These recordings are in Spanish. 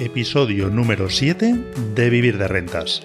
episodio número 7 de Vivir de Rentas.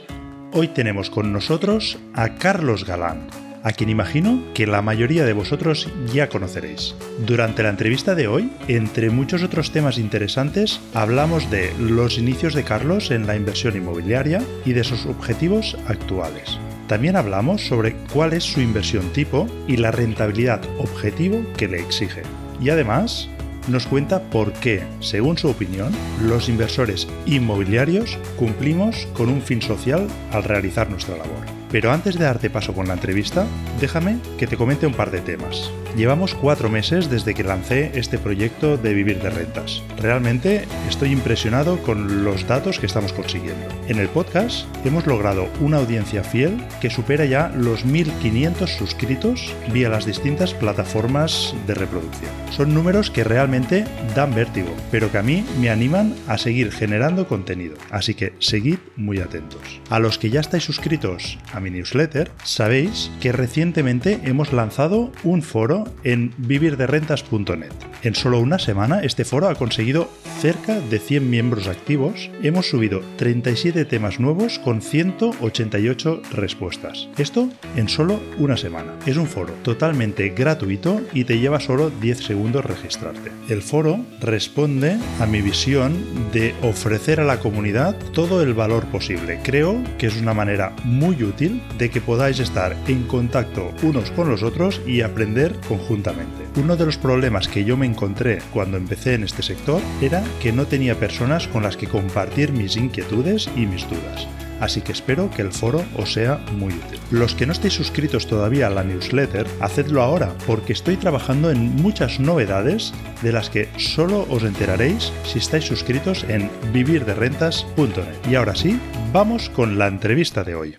Hoy tenemos con nosotros a Carlos Galán, a quien imagino que la mayoría de vosotros ya conoceréis. Durante la entrevista de hoy, entre muchos otros temas interesantes, hablamos de los inicios de Carlos en la inversión inmobiliaria y de sus objetivos actuales. También hablamos sobre cuál es su inversión tipo y la rentabilidad objetivo que le exige. Y además, nos cuenta por qué, según su opinión, los inversores inmobiliarios cumplimos con un fin social al realizar nuestra labor. Pero antes de darte paso con la entrevista, déjame que te comente un par de temas. Llevamos cuatro meses desde que lancé este proyecto de vivir de rentas. Realmente estoy impresionado con los datos que estamos consiguiendo. En el podcast hemos logrado una audiencia fiel que supera ya los 1.500 suscritos vía las distintas plataformas de reproducción. Son números que realmente dan vértigo, pero que a mí me animan a seguir generando contenido. Así que seguid muy atentos. A los que ya estáis suscritos a mi newsletter, sabéis que recientemente hemos lanzado un foro en vivirderrentas.net. En solo una semana, este foro ha conseguido cerca de 100 miembros activos. Hemos subido 37 temas nuevos con 188 respuestas. Esto en solo una semana. Es un foro totalmente gratuito y te lleva solo 10 segundos registrarte. El foro responde a mi visión de ofrecer a la comunidad todo el valor posible. Creo que es una manera muy útil de que podáis estar en contacto unos con los otros y aprender conjuntamente. Uno de los problemas que yo me encontré cuando empecé en este sector era que no tenía personas con las que compartir mis inquietudes y mis dudas. Así que espero que el foro os sea muy útil. Los que no estéis suscritos todavía a la newsletter, hacedlo ahora, porque estoy trabajando en muchas novedades de las que solo os enteraréis si estáis suscritos en vivirderrentas.net. Y ahora sí, vamos con la entrevista de hoy.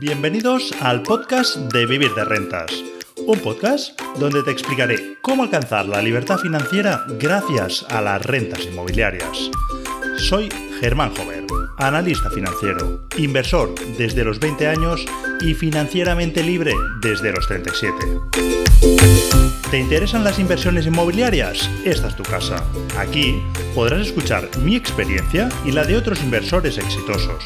Bienvenidos al podcast de Vivir de Rentas un podcast donde te explicaré cómo alcanzar la libertad financiera gracias a las rentas inmobiliarias. Soy Germán Jover, analista financiero, inversor desde los 20 años y financieramente libre desde los 37. ¿Te interesan las inversiones inmobiliarias? Esta es tu casa. Aquí podrás escuchar mi experiencia y la de otros inversores exitosos,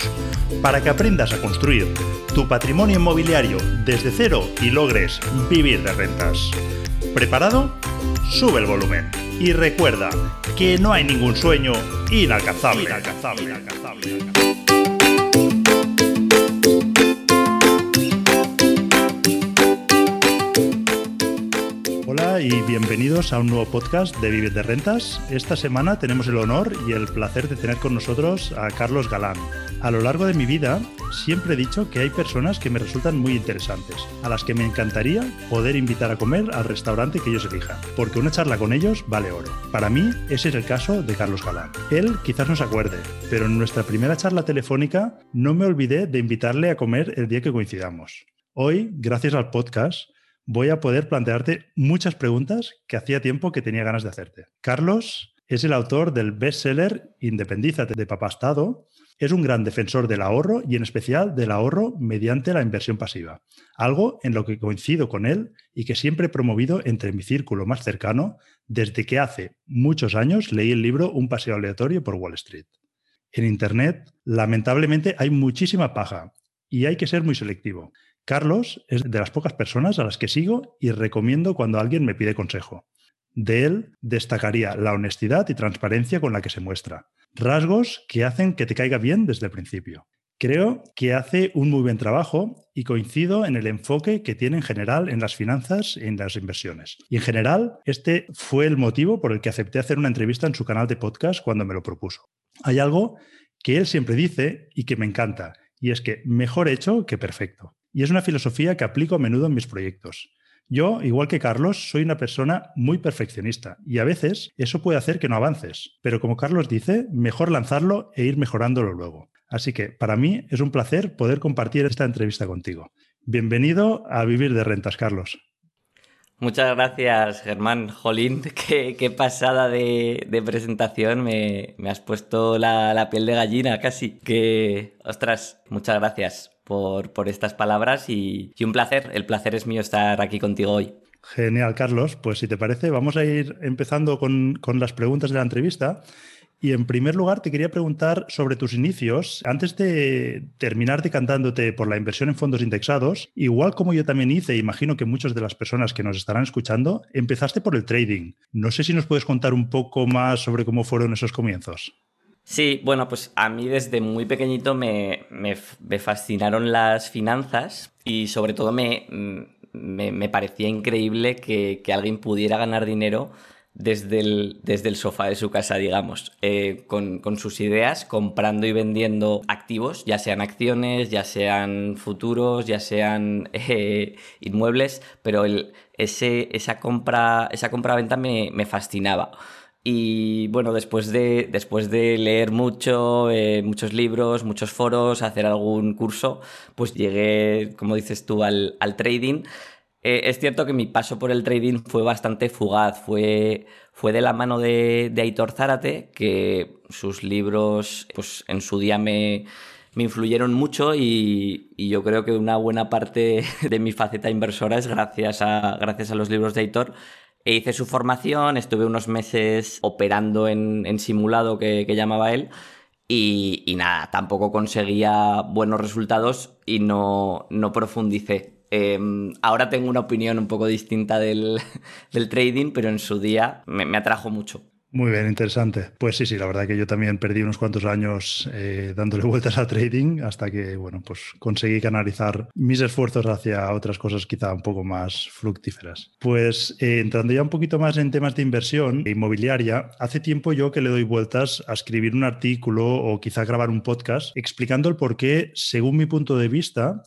para que aprendas a construir tu patrimonio inmobiliario desde cero y logres vivir de rentas. ¿Preparado? Sube el volumen. Y recuerda que no hay ningún sueño inalcanzable. inalcanzable, inalcanzable. Y bienvenidos a un nuevo podcast de Vivir de Rentas. Esta semana tenemos el honor y el placer de tener con nosotros a Carlos Galán. A lo largo de mi vida siempre he dicho que hay personas que me resultan muy interesantes, a las que me encantaría poder invitar a comer al restaurante que ellos elijan, porque una charla con ellos vale oro. Para mí ese es el caso de Carlos Galán. Él quizás no se acuerde, pero en nuestra primera charla telefónica no me olvidé de invitarle a comer el día que coincidamos. Hoy, gracias al podcast, voy a poder plantearte muchas preguntas que hacía tiempo que tenía ganas de hacerte. Carlos es el autor del bestseller Independízate de Papá Estado. Es un gran defensor del ahorro y en especial del ahorro mediante la inversión pasiva, algo en lo que coincido con él y que siempre he promovido entre mi círculo más cercano desde que hace muchos años leí el libro Un paseo aleatorio por Wall Street. En Internet, lamentablemente, hay muchísima paja y hay que ser muy selectivo. Carlos es de las pocas personas a las que sigo y recomiendo cuando alguien me pide consejo. De él destacaría la honestidad y transparencia con la que se muestra, rasgos que hacen que te caiga bien desde el principio. Creo que hace un muy buen trabajo y coincido en el enfoque que tiene en general en las finanzas y en las inversiones. Y en general, este fue el motivo por el que acepté hacer una entrevista en su canal de podcast cuando me lo propuso. Hay algo que él siempre dice y que me encanta, y es que mejor hecho que perfecto. Y es una filosofía que aplico a menudo en mis proyectos. Yo, igual que Carlos, soy una persona muy perfeccionista y a veces eso puede hacer que no avances. Pero como Carlos dice, mejor lanzarlo e ir mejorándolo luego. Así que para mí es un placer poder compartir esta entrevista contigo. Bienvenido a Vivir de Rentas, Carlos. Muchas gracias, Germán. Jolín, qué, pasada de, presentación. Me, has puesto la, la, piel de gallina casi. Que, ostras, muchas gracias por, estas palabras y, un placer. El placer es mío estar aquí contigo hoy. Genial, Carlos. Pues si te parece, vamos a ir empezando con, las preguntas de la entrevista. Y en primer lugar, te quería preguntar sobre tus inicios. Antes de terminar decantándote por la inversión en fondos indexados, igual como yo también hice, imagino que muchas de las personas que nos estarán escuchando, empezaste por el trading. No sé si nos puedes contar un poco más sobre cómo fueron esos comienzos. Sí, bueno, pues a mí desde muy pequeñito me, fascinaron las finanzas y sobre todo me, me, parecía increíble que, alguien pudiera ganar dinero desde el, desde el sofá de su casa, digamos, eh, con, sus ideas, comprando y vendiendo activos, ya sean acciones, ya sean futuros, ya sean eh, inmuebles, pero el, ese, esa compra, esa compra-venta me, me fascinaba. Y bueno, después de, después de leer mucho, eh, muchos libros, muchos foros, hacer algún curso, pues llegué, como dices tú, al, trading. Eh, es cierto que mi paso por el trading fue bastante fugaz, fue, fue de la mano de, Aitor Zárate, que sus libros pues, en su día me, me influyeron mucho y, y, yo creo que una buena parte de mi faceta inversora es gracias a, gracias a los libros de Aitor e hice su formación, estuve unos meses operando en, simulado que, llamaba él. Y, nada, tampoco conseguía buenos resultados y no, no profundicé. Em, ahora tengo una opinión un poco distinta del, trading, pero en su día me atrajo mucho. Muy bien, interesante. Pues sí, sí, la verdad que yo también perdí unos cuantos años eh, dándole vueltas a trading hasta que, bueno, pues conseguí canalizar mis esfuerzos hacia otras cosas quizá un poco más fructíferas. Pues eh, entrando ya un poquito más en temas de inversión inmobiliaria, hace tiempo yo que le doy vueltas a escribir un artículo o quizá grabar un podcast explicando el por qué, según mi punto de vista,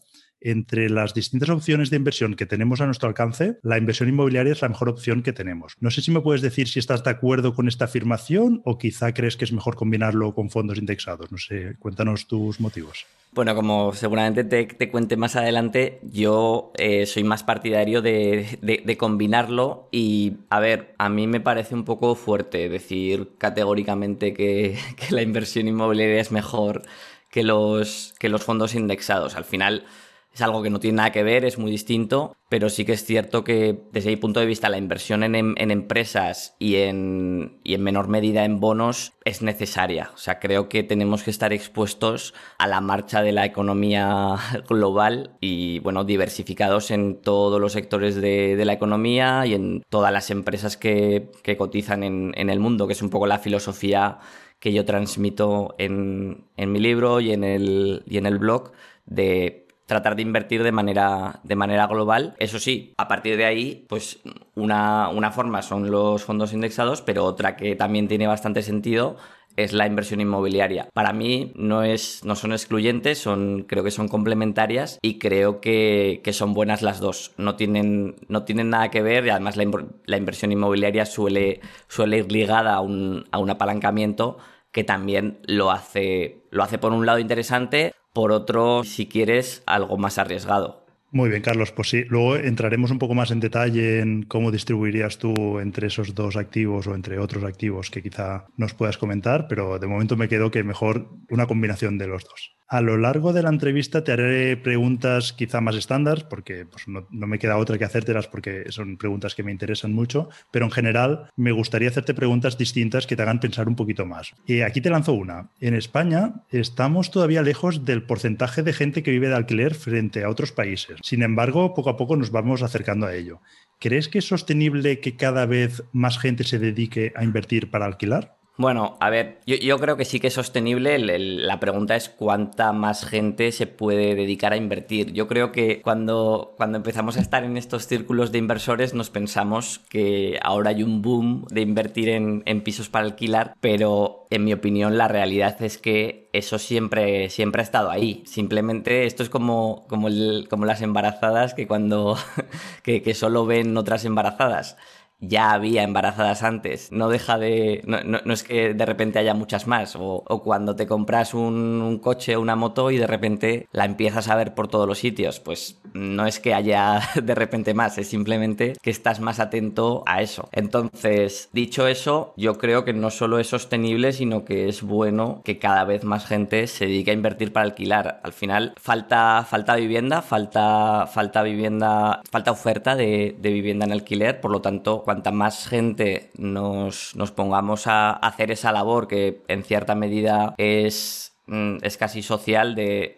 entre las distintas opciones de inversión que tenemos a nuestro alcance, la inversión inmobiliaria es la mejor opción que tenemos. No sé si me puedes decir si estás de acuerdo con esta afirmación o quizá crees que es mejor combinarlo con fondos indexados. No sé, cuéntanos tus motivos. Bueno, como seguramente te, cuente más adelante, yo eh, soy más partidario de, combinarlo y, a ver, a mí me parece un poco fuerte decir categóricamente que, la inversión inmobiliaria es mejor que los fondos indexados. Al final, es algo que no tiene nada que ver, es muy distinto, pero sí que es cierto que desde mi punto de vista la inversión en, empresas y en, y en, menor medida en bonos es necesaria. O sea, creo que tenemos que estar expuestos a la marcha de la economía global y, bueno, diversificados en todos los sectores de, la economía y en todas las empresas que, cotizan en, en el mundo, que es un poco la filosofía que yo transmito en, en mi libro y en el, y en el blog de tratar de invertir de manera, de manera global. Eso sí, a partir de ahí, pues una, una forma son los fondos indexados, pero otra que también tiene bastante sentido es la inversión inmobiliaria. Para mí no, es, no son excluyentes, son, creo que son complementarias y creo que, son buenas las dos. No tienen, no tienen nada que ver y además la, inversión inmobiliaria suele, suele ir ligada a un, a un apalancamiento que también lo hace, lo hace por un lado interesante, por otro, si quieres, algo más arriesgado. Muy bien, Carlos. Pues sí, luego entraremos un poco más en detalle en cómo distribuirías tú entre esos dos activos o entre otros activos que quizá nos puedas comentar, pero de momento me quedo que mejor una combinación de los dos. A lo largo de la entrevista te haré preguntas quizá más estándar, porque pues, no, me queda otra que hacértelas porque son preguntas que me interesan mucho, pero en general me gustaría hacerte preguntas distintas que te hagan pensar un poquito más. Y aquí te lanzo una. En España estamos todavía lejos del porcentaje de gente que vive de alquiler frente a otros países. Sin embargo, poco a poco nos vamos acercando a ello. ¿Crees que es sostenible que cada vez más gente se dedique a invertir para alquilar? Bueno, a ver, yo, creo que sí que es sostenible. la pregunta es cuánta más gente se puede dedicar a invertir. Yo creo que cuando, cuando empezamos a estar en estos círculos de inversores nos pensamos que ahora hay un boom de invertir en, pisos para alquilar, pero en mi opinión la realidad es que eso siempre, siempre ha estado ahí. Simplemente esto es como, como, como las embarazadas que cuando que, que solo ven otras embarazadas ya había embarazadas antes. No deja de. No, es que de repente haya muchas más. O, cuando te compras un, coche o una moto y de repente la empiezas a ver por todos los sitios. Pues no es que haya de repente más, es simplemente que estás más atento a eso. Entonces, dicho eso, yo creo que no solo es sostenible, sino que es bueno que cada vez más gente se dedique a invertir para alquilar. Al final, falta, falta vivienda, falta, falta vivienda, falta oferta de, de vivienda en alquiler, por lo tanto, cuando cuanta más gente nos, nos pongamos a hacer esa labor que en cierta medida es mm, es casi social de,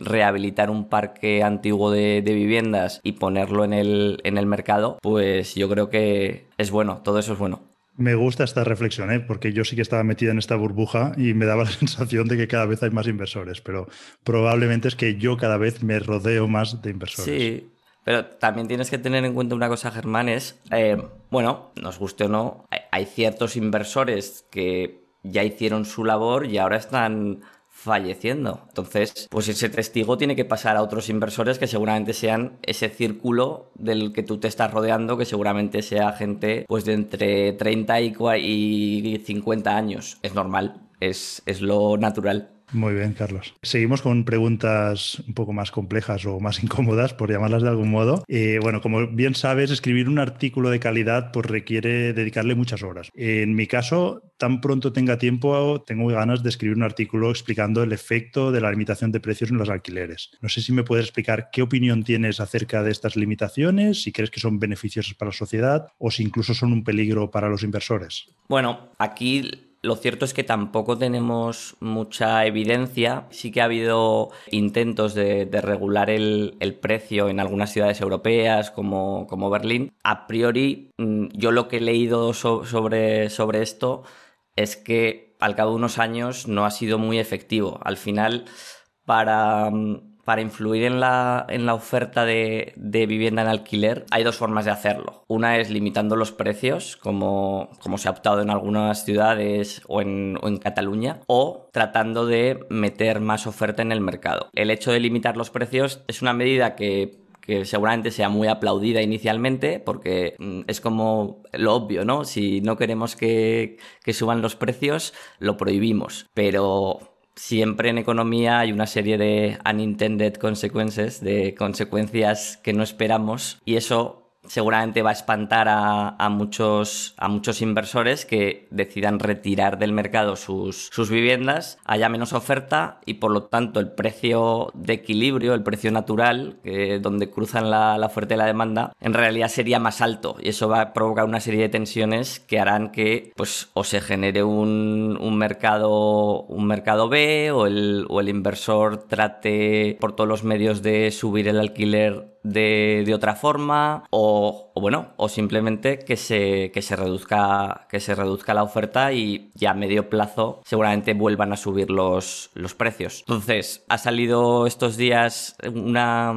rehabilitar un parque antiguo de, viviendas y ponerlo en el, en el mercado, pues yo creo que es bueno, todo eso es bueno. Me gusta esta reflexión, ¿eh? porque yo sí que estaba metida en esta burbuja y me daba la sensación de que cada vez hay más inversores, pero probablemente es que yo cada vez me rodeo más de inversores. Sí, pero también tienes que tener en cuenta una cosa, Germán, es, eh, bueno, nos guste o no, hay ciertos inversores que ya hicieron su labor y ahora están falleciendo. Entonces, pues ese testigo tiene que pasar a otros inversores que seguramente sean ese círculo del que tú te estás rodeando, que seguramente sea gente pues de entre 30 y 50 años. Es normal, es, es lo natural. Muy bien, Carlos. Seguimos con preguntas un poco más complejas o más incómodas, por llamarlas de algún modo. Eh, bueno, como bien sabes, escribir un artículo de calidad pues, requiere dedicarle muchas horas. En mi caso, tan pronto tenga tiempo, tengo ganas de escribir un artículo explicando el efecto de la limitación de precios en los alquileres. No sé si me puedes explicar qué opinión tienes acerca de estas limitaciones, si crees que son beneficiosas para la sociedad o si incluso son un peligro para los inversores. Bueno, aquí lo cierto es que tampoco tenemos mucha evidencia. Sí que ha habido intentos de, regular el, precio en algunas ciudades europeas como, Berlín. A priori, mm, yo lo que he leído sobre, sobre esto es que al cabo de unos años no ha sido muy efectivo. Al final, para mm, para influir en la, en la oferta de, vivienda en alquiler, hay dos formas de hacerlo. Una es limitando los precios, como, como se ha optado en algunas ciudades o en, o en Cataluña, o tratando de meter más oferta en el mercado. El hecho de limitar los precios es una medida que que seguramente sea muy aplaudida inicialmente, porque mm, es como lo obvio, ¿no? Si no queremos que, que suban los precios, lo prohibimos. Pero siempre en economía hay una serie de unintended consequences, de consecuencias que no esperamos, y eso seguramente va a espantar a, muchos, a muchos inversores que decidan retirar del mercado sus, sus viviendas, haya menos oferta y por lo tanto el precio de equilibrio, el precio natural, donde cruzan la, la, y la demanda, en realidad sería más alto. Y eso va a provocar una serie de tensiones que harán que pues o se genere un, un mercado un mercado B o el, o el inversor trate por todos los medios de subir el alquiler de, otra forma o, bueno o simplemente que se, que se reduzca que se reduzca la oferta y ya a medio plazo seguramente vuelvan a subir los, los precios. Entonces ha salido estos días una,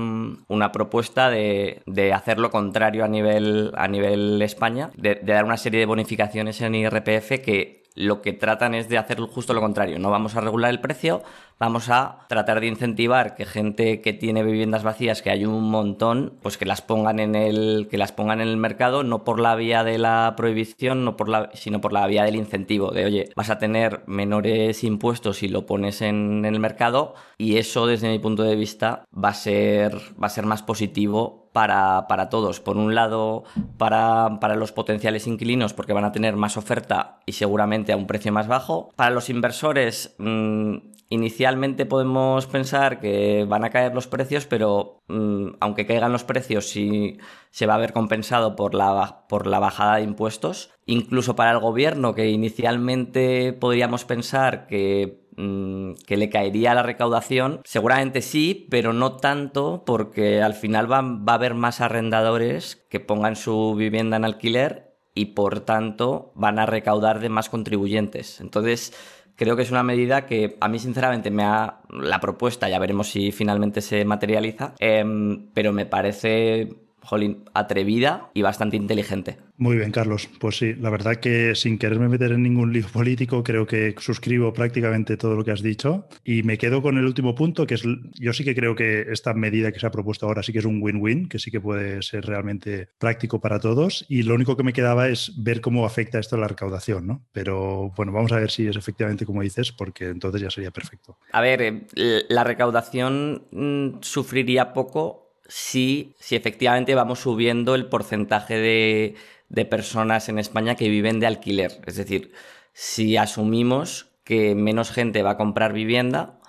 una propuesta de, de, hacer lo contrario a nivel a nivel España de, de dar una serie de bonificaciones en IRPF que lo que tratan es de hacer justo lo contrario. No vamos a regular el precio, vamos a tratar de incentivar que gente que tiene viviendas vacías, que hay un montón, pues que las pongan en el, que las pongan en el mercado, no por la vía de la prohibición, no por la, sino por la vía del incentivo. De oye, vas a tener menores impuestos si lo pones en, el mercado, y eso, desde mi punto de vista, va a ser, va a ser más positivo para, todos. Por un lado, para, para, los potenciales inquilinos, porque van a tener más oferta y seguramente a un precio más bajo. Para los inversores, mm, inicialmente podemos pensar que van a caer los precios, pero mm, aunque caigan los precios, sí se va a ver compensado por la, por la bajada de impuestos. Incluso para el gobierno, que inicialmente podríamos pensar que que le caería la recaudación? Seguramente sí, pero no tanto porque al final va, va, a haber más arrendadores que pongan su vivienda en alquiler y por tanto van a recaudar de más contribuyentes. Entonces, creo que es una medida que a mí sinceramente me ha la propuesta, ya veremos si finalmente se materializa, em, pero me parece jolín, atrevida y bastante inteligente. Muy bien, Carlos. Pues sí, la verdad que sin quererme meter en ningún lío político, creo que suscribo prácticamente todo lo que has dicho. Y me quedo con el último punto, que es, yo sí que creo que esta medida que se ha propuesto ahora sí que es un win-win, que sí que puede ser realmente práctico para todos. Y lo único que me quedaba es ver cómo afecta esto a la recaudación, ¿no? Pero bueno, vamos a ver si es efectivamente como dices, porque entonces ya sería perfecto. A ver, eh, la recaudación mm, sufriría poco si, si efectivamente vamos subiendo el porcentaje de, de personas en España que viven de alquiler. Es decir, si asumimos que menos gente va a comprar vivienda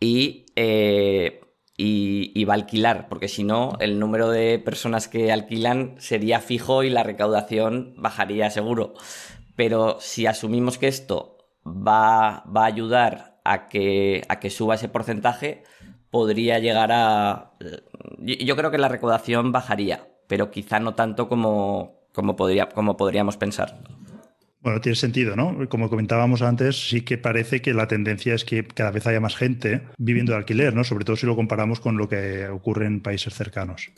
y, eh, y, va a alquilar, porque si no, el número de personas que alquilan sería fijo y la recaudación bajaría seguro. Pero si asumimos que esto va, va a ayudar a que, a que suba ese porcentaje, podría llegar a... Yo creo que la recaudación bajaría, pero quizá no tanto como, como, podría, como podríamos pensar. Bueno, tiene sentido, ¿no? Como comentábamos antes, sí que parece que la tendencia es que cada vez haya más gente viviendo de alquiler, ¿no? Sobre todo si lo comparamos con lo que ocurre en países cercanos.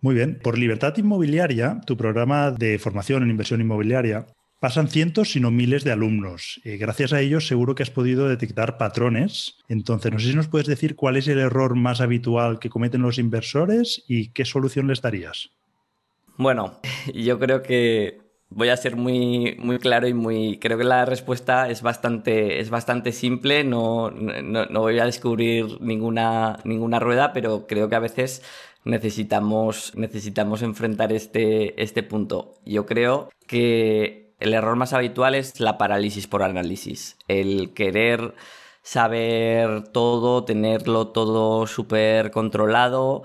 Muy bien. Por Libertad Inmobiliaria, tu programa de formación en inversión inmobiliaria, pasan cientos, sino miles de alumnos. Y gracias a ellos seguro que has podido detectar patrones. Entonces, no sé si nos puedes decir cuál es el error más habitual que cometen los inversores y qué solución les darías. Bueno, yo creo que Voy a ser muy, muy claro y muy. Creo que la respuesta es bastante, es bastante simple. No, no, voy a descubrir ninguna, ninguna rueda, pero creo que a veces necesitamos, necesitamos enfrentar este, este punto. Yo creo que el error más habitual es la parálisis por análisis. El querer saber todo, tenerlo todo súper controlado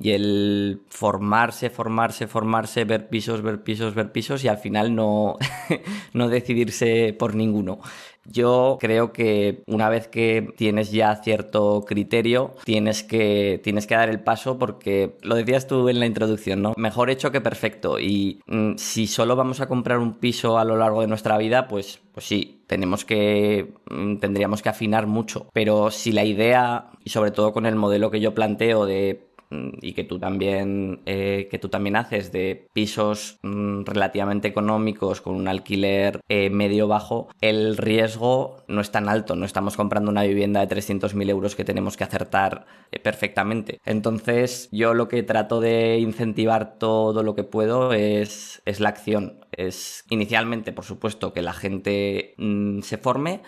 y el formarse, formarse, formarse, ver pisos, ver pisos, ver pisos y al final no, no decidirse por ninguno. Yo creo que una vez que tienes ya cierto criterio, tienes que, tienes que dar el paso porque lo decías tú en la introducción, ¿no? Mejor hecho que perfecto. Y mm, si solo vamos a comprar un piso a lo largo de nuestra vida, pues, pues sí, tenemos que, mm, tendríamos que afinar mucho. Pero si la idea, y sobre todo con el modelo que yo planteo de y que tú también, eh, que tú también haces de pisos mm, relativamente económicos con un alquiler eh, medio bajo, el riesgo no es tan alto. No estamos comprando una vivienda de 300.000 euros que tenemos que acertar eh, perfectamente. Entonces, yo lo que trato de incentivar todo lo que puedo es, es la acción. Es inicialmente, por supuesto, que la gente mm, se forme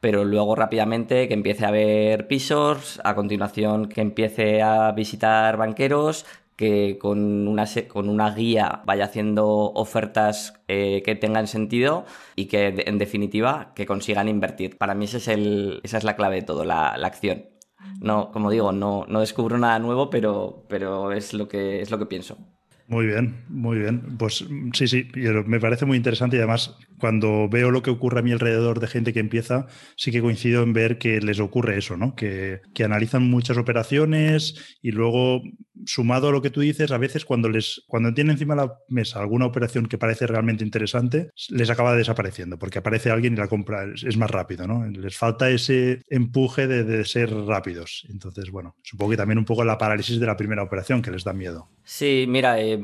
pero luego rápidamente que empiece a ver pisos, a continuación que empiece a visitar banqueros, que con una, con una guía vaya haciendo ofertas eh, que tengan sentido y que en definitiva que consigan invertir. Para mí ese es el, esa es la clave de todo, la, la acción. No, como digo, no, no descubro nada nuevo, pero, pero es, lo que, es lo que pienso. Muy bien, muy bien. Pues sí, sí, me parece muy interesante y además cuando veo lo que ocurre a mi alrededor de gente que empieza, sí que coincido en ver que les ocurre eso, ¿no? Que, que analizan muchas operaciones y luego, sumado a lo que tú dices, a veces cuando les cuando tienen encima de la mesa alguna operación que parece realmente interesante, les acaba desapareciendo porque aparece alguien y la compra es, más rápido, ¿no? Les falta ese empuje de, de ser rápidos. Entonces, bueno, supongo que también un poco la parálisis de la primera operación que les da miedo. Sí, mira, eh,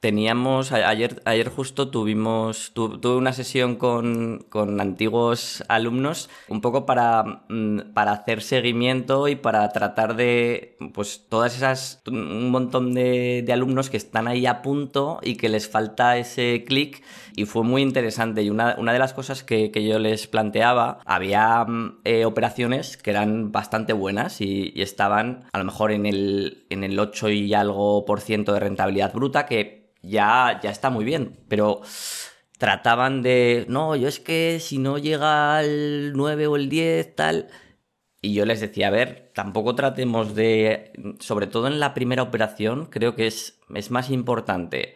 teníamos, ayer, ayer justo tuvimos, tuve una sesión con, con, antiguos alumnos, un poco para, mm, para hacer seguimiento y para tratar de, pues todas esas, un montón de, de alumnos que están ahí a punto y que les falta ese clic y fue muy interesante. Y una, una de las cosas que, que, yo les planteaba, había mm, eh, operaciones que eran bastante buenas y, y, estaban a lo mejor en el, en el 8 y algo por ciento de rentabilidad bruta, que ya, ya está muy bien, pero trataban de, no, yo es que si no llega al 9 o el 10, tal... Y yo les decía, a ver, tampoco tratemos de, sobre todo en la primera operación, creo que es, es más importante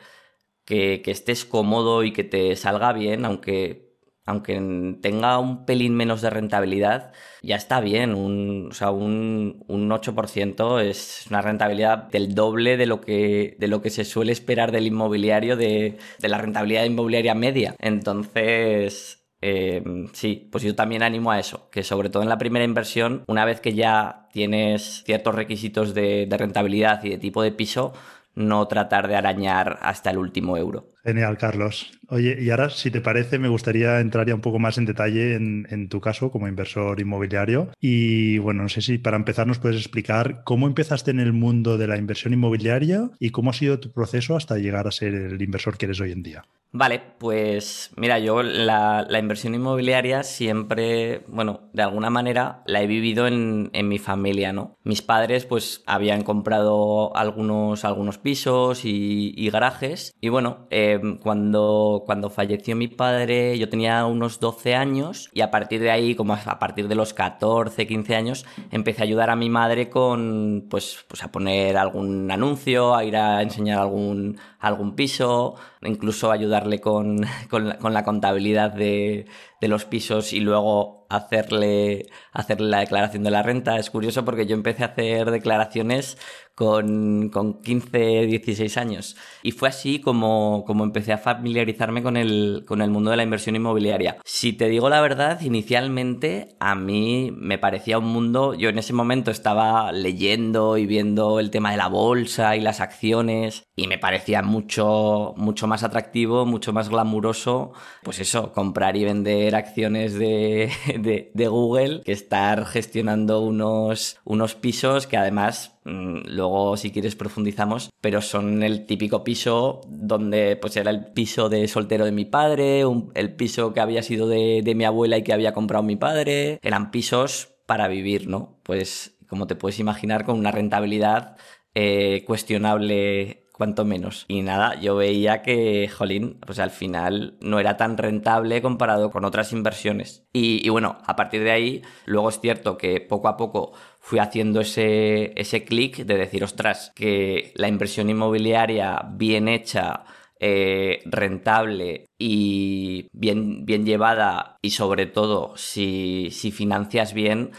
que, que estés cómodo y que te salga bien, aunque aunque tenga un pelín menos de rentabilidad, ya está bien. Un, o sea, un, un 8% es una rentabilidad del doble de lo que, de lo que se suele esperar del inmobiliario, de, de la rentabilidad inmobiliaria media. Entonces, eh, sí, pues yo también animo a eso, que sobre todo en la primera inversión, una vez que ya tienes ciertos requisitos de, de rentabilidad y de tipo de piso, no tratar de arañar hasta el último euro. Genial, Carlos. Oye, y ahora, si te parece, me gustaría entrar ya un poco más en detalle en, tu caso como inversor inmobiliario. Y bueno, no sé si para empezar nos puedes explicar cómo empezaste en el mundo de la inversión inmobiliaria y cómo ha sido tu proceso hasta llegar a ser el inversor que eres hoy en día. Vale, pues mira, yo la, inversión inmobiliaria siempre, bueno, de alguna manera la he vivido en, mi familia, ¿no? Mis padres pues habían comprado algunos, algunos pisos y, garajes y bueno, eh, cuando cuando, falleció mi padre yo tenía unos 12 años y a partir de ahí, como a partir de los 14, 15 años, empecé a ayudar a mi madre con, pues, pues a poner algún anuncio, a ir a enseñar algún, algún piso, incluso ayudarle con, con, con la contabilidad de, de los pisos y luego hacerle, hacerle la declaración de la renta. Es curioso porque yo empecé a hacer declaraciones con, con 15, 16 años. Y fue así como, como empecé a familiarizarme con el, con el mundo de la inversión inmobiliaria. Si te digo la verdad, inicialmente a mí me parecía un mundo, yo en ese momento estaba leyendo y viendo el tema de la bolsa y las acciones y me parecía mucho, mucho más atractivo, mucho más glamuroso, pues eso, comprar y vender acciones de, de, de Google que estar gestionando unos, unos pisos que además Mm, luego, si quieres, profundizamos, pero son el típico piso donde pues era el piso de soltero de mi padre, el piso que había sido de, mi abuela y que había comprado mi padre. Eran pisos para vivir, ¿no? Pues como te puedes imaginar, con una rentabilidad eh, cuestionable cuanto menos. Y nada, yo veía que, jolín, pues al final no era tan rentable comparado con otras inversiones. Y, bueno, a partir de ahí, luego es cierto que poco a poco fui haciendo ese, ese clic de decir, ostras, que la inversión inmobiliaria bien hecha, eh, rentable y bien, bien llevada y sobre todo si, si financias bien,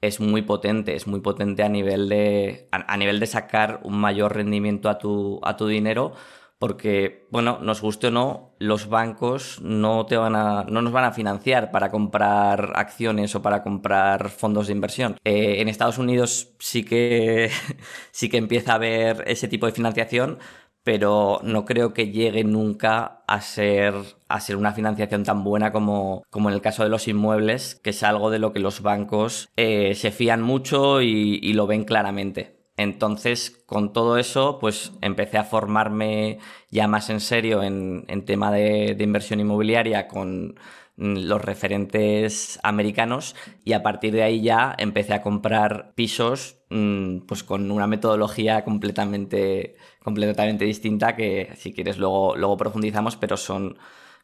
es muy potente, es muy potente a nivel de, a, nivel de sacar un mayor rendimiento a tu, a tu dinero, porque, bueno, nos guste o no, los bancos no, te van a, no nos van a financiar para comprar acciones o para comprar fondos de inversión. Eh, en Estados Unidos sí que, sí que empieza a haber ese tipo de financiación, pero no creo que llegue nunca a ser, a ser una financiación tan buena como, como en el caso de los inmuebles, que es algo de lo que los bancos eh, se fían mucho y, lo ven claramente. Entonces, con todo eso, pues empecé a formarme ya más en serio en, en tema de, de, inversión inmobiliaria con los referentes americanos y a partir de ahí ya empecé a comprar pisos mm, pues con una metodología completamente, completamente distinta que si quieres luego, luego profundizamos, pero son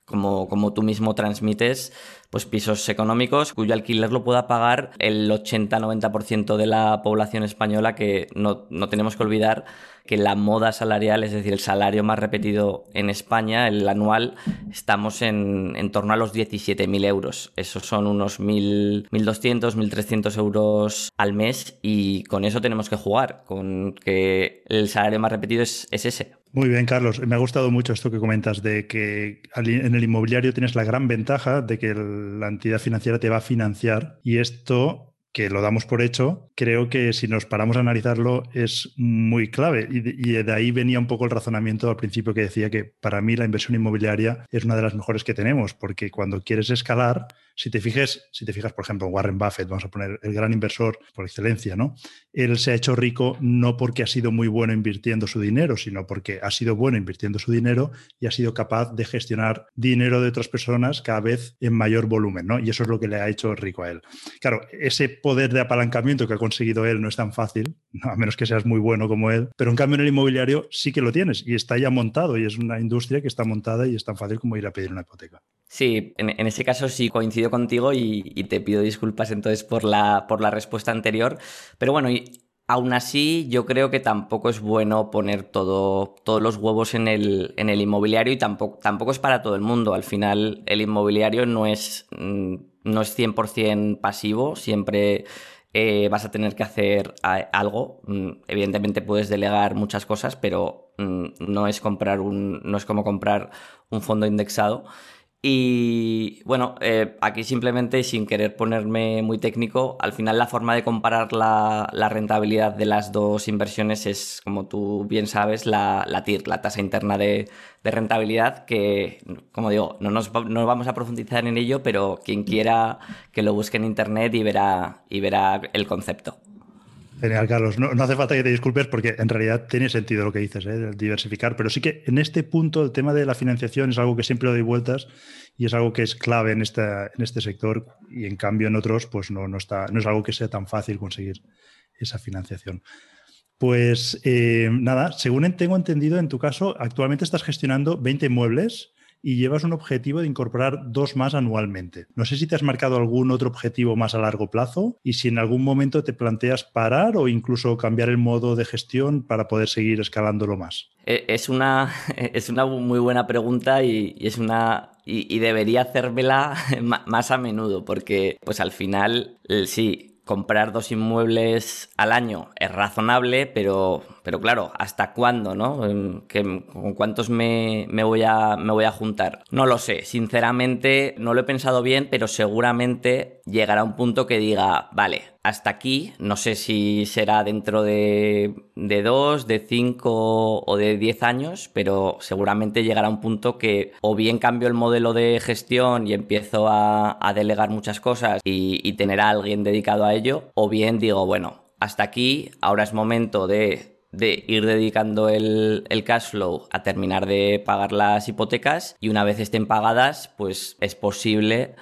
como, como tú mismo transmites, pues pisos económicos cuyo alquiler lo pueda pagar el 80-90% de la población española que no, no tenemos que olvidar que la moda salarial, es decir, el salario más repetido en España, el anual, estamos en, en torno a los 17.000 euros. Esos son unos 1.200, 1.300 euros al mes y con eso tenemos que jugar, con que el salario más repetido es, es ese. Muy bien, Carlos. Me ha gustado mucho esto que comentas de que en el inmobiliario tienes la gran ventaja de que la entidad financiera te va a financiar y esto que lo damos por hecho, creo que si nos paramos a analizarlo es muy clave. Y de, ahí venía un poco el razonamiento al principio que decía que para mí la inversión inmobiliaria es una de las mejores que tenemos, porque cuando quieres escalar, si te fijas, si te fijas, por ejemplo, Warren Buffett, vamos a poner el gran inversor por excelencia, ¿no? Él se ha hecho rico no porque ha sido muy bueno invirtiendo su dinero, sino porque ha sido bueno invirtiendo su dinero y ha sido capaz de gestionar dinero de otras personas cada vez en mayor volumen, ¿no? Y eso es lo que le ha hecho rico a él. Claro, ese poder de apalancamiento que ha conseguido él no es tan fácil, a menos que seas muy bueno como él, pero en cambio en el inmobiliario sí que lo tienes y está ya montado y es una industria que está montada y es tan fácil como ir a pedir una hipoteca. Sí, en, ese caso sí coincido contigo y, y, te pido disculpas entonces por la, por la respuesta anterior. Pero bueno, y aún así yo creo que tampoco es bueno poner todo, todos los huevos en el, en el inmobiliario y tampoco, tampoco es para todo el mundo. Al final el inmobiliario no es, mm, no es 100% pasivo, siempre... Eh, vas a tener que hacer algo. Mm, evidentemente puedes delegar muchas cosas, pero mm, no es comprar un, no es como comprar un fondo indexado. Y bueno, eh, aquí simplemente, sin querer ponerme muy técnico, al final la forma de comparar la, la rentabilidad de las dos inversiones es, como tú bien sabes, la, la TIR, la tasa interna de, de, rentabilidad, que, como digo, no nos, no vamos a profundizar en ello, pero quien quiera que lo busque en Internet y verá, y verá el concepto. Genial, Carlos. No, hace falta que te disculpes porque en realidad tiene sentido lo que dices, ¿eh? diversificar, pero sí que en este punto el tema de la financiación es algo que siempre doy vueltas y es algo que es clave en este sector y en cambio en otros pues no, no, está, no es algo que sea tan fácil conseguir esa financiación. Pues eh, nada, según tengo entendido, en tu caso actualmente estás gestionando 20 inmuebles y llevas un objetivo de incorporar dos más anualmente. No sé si te has marcado algún otro objetivo más a largo plazo y si en algún momento te planteas parar o incluso cambiar el modo de gestión para poder seguir escalándolo más. Eh, es una, es una muy buena pregunta y, es una y, debería hacérmela más a menudo porque pues al final sí comprar dos inmuebles al año es razonable, pero, pero claro, ¿hasta cuándo, no? ¿Con cuántos me, voy a, me voy a juntar? No lo sé, sinceramente no lo he pensado bien, pero seguramente llegará un punto que diga, vale, hasta aquí. No sé si será dentro de, de dos, de cinco o de diez años, pero seguramente llegará un punto que o bien cambio el modelo de gestión y empiezo a, delegar muchas cosas y, tener a alguien dedicado a ello, o bien digo, bueno, hasta aquí, ahora es momento de ir dedicando el, el, cash flow a terminar de pagar las hipotecas y una vez estén pagadas, pues es posible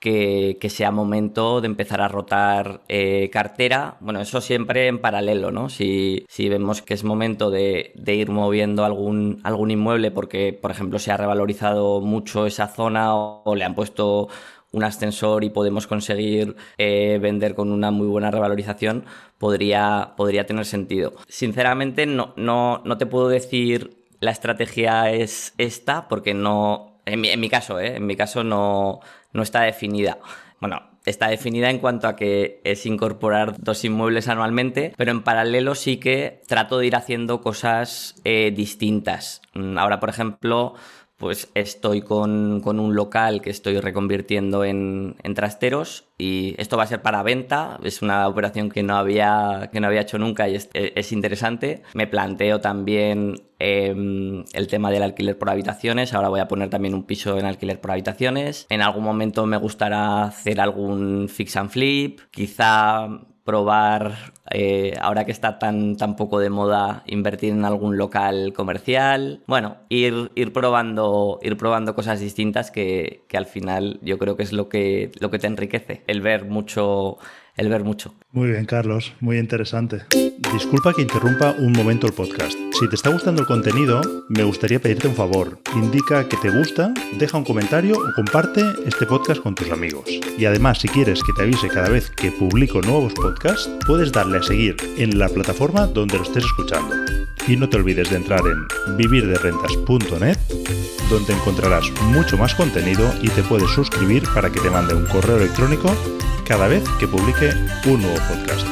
que, sea momento de empezar a rotar eh, cartera. Bueno, eso siempre en paralelo, ¿no? Si, vemos que es momento de, ir moviendo algún, algún inmueble porque, por ejemplo, se ha revalorizado mucho esa zona o, le han puesto un ascensor y podemos conseguir eh, vender con una muy buena revalorización, podría, podría tener sentido. Sinceramente, no, no, no te puedo decir la estrategia es esta, porque no, en mi, en mi caso, ¿eh? en mi caso no, no está definida. Bueno, está definida en cuanto a que es incorporar dos inmuebles anualmente, pero en paralelo sí que trato de ir haciendo cosas eh, distintas. Mm, ahora, por ejemplo, pues estoy con, un local que estoy reconvirtiendo en, trasteros y esto va a ser para venta. Es una operación que no había, que no había hecho nunca y es, interesante. Me planteo también em, el tema del alquiler por habitaciones. Ahora voy a poner también un piso en alquiler por habitaciones. En algún momento me gustará hacer algún fix and flip. Quizá probar, eh, ahora que está tan, tan poco de moda, invertir en algún local comercial. Bueno, ir, ir, probando, ir probando cosas distintas que, que al final yo creo que es lo que, lo que te enriquece, el ver mucho el ver mucho. Muy bien, Carlos, muy interesante. Disculpa que interrumpa un momento el podcast. Si te está gustando el contenido, me gustaría pedirte un favor. Indica que te gusta, deja un comentario o comparte este podcast con tus amigos. Y además, si quieres que te avise cada vez que publico nuevos podcasts, puedes darle a seguir en la plataforma donde lo estés escuchando. Y no te olvides de entrar en vivirderrentas.net, donde encontrarás mucho más contenido y te puedes suscribir para que te mande un correo electrónico cada vez que publique un nuevo podcast.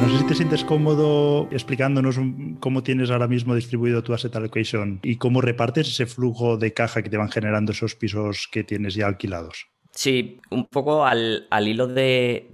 No sé si te sientes cómodo explicándonos cómo tienes ahora mismo distribuido tu asset allocation y cómo repartes ese flujo de caja que te van generando esos pisos que tienes ya alquilados. Sí, un poco al, hilo de,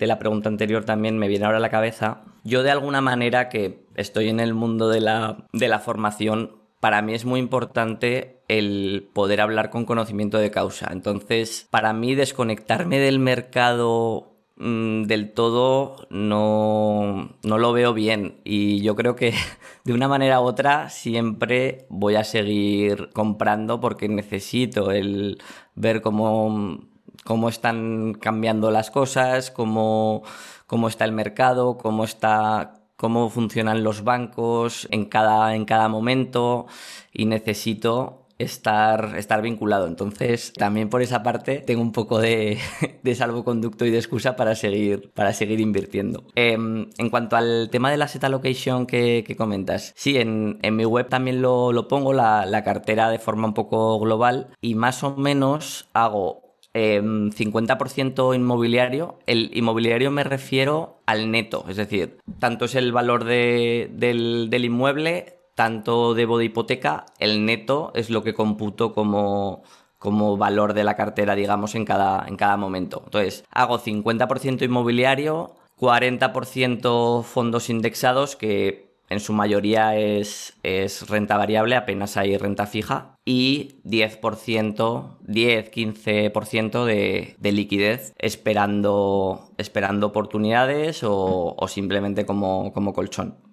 la pregunta anterior también me viene ahora a la cabeza. Yo de alguna manera que estoy en el mundo de la, de la formación, para mí es muy importante el poder hablar con conocimiento de causa. Entonces, para mí desconectarme del mercado mm, del todo no, no lo veo bien y yo creo que de una manera u otra siempre voy a seguir comprando porque necesito el ver cómo, cómo están cambiando las cosas, cómo, cómo está el mercado, cómo está cómo funcionan los bancos en cada, en cada momento y necesito estar, estar vinculado. Entonces, también por esa parte tengo un poco de, de salvoconducto y de excusa para seguir, para seguir invirtiendo. Em, en cuanto al tema de la set allocation que, que comentas, sí, en, en, mi web también lo, lo pongo, la, la cartera de forma un poco global y más o menos hago 50% em, inmobiliario. El inmobiliario me refiero al neto, es decir, tanto es el valor del, inmueble, tanto debo de hipoteca, el neto es lo que computo como, como valor de la cartera, digamos, en cada, en cada momento. Entonces, hago 50% inmobiliario, 40% fondos indexados, que en su mayoría es, es, renta variable, apenas hay renta fija, y 10%, 10-15% de, de liquidez esperando, esperando oportunidades o, o simplemente como, como colchón.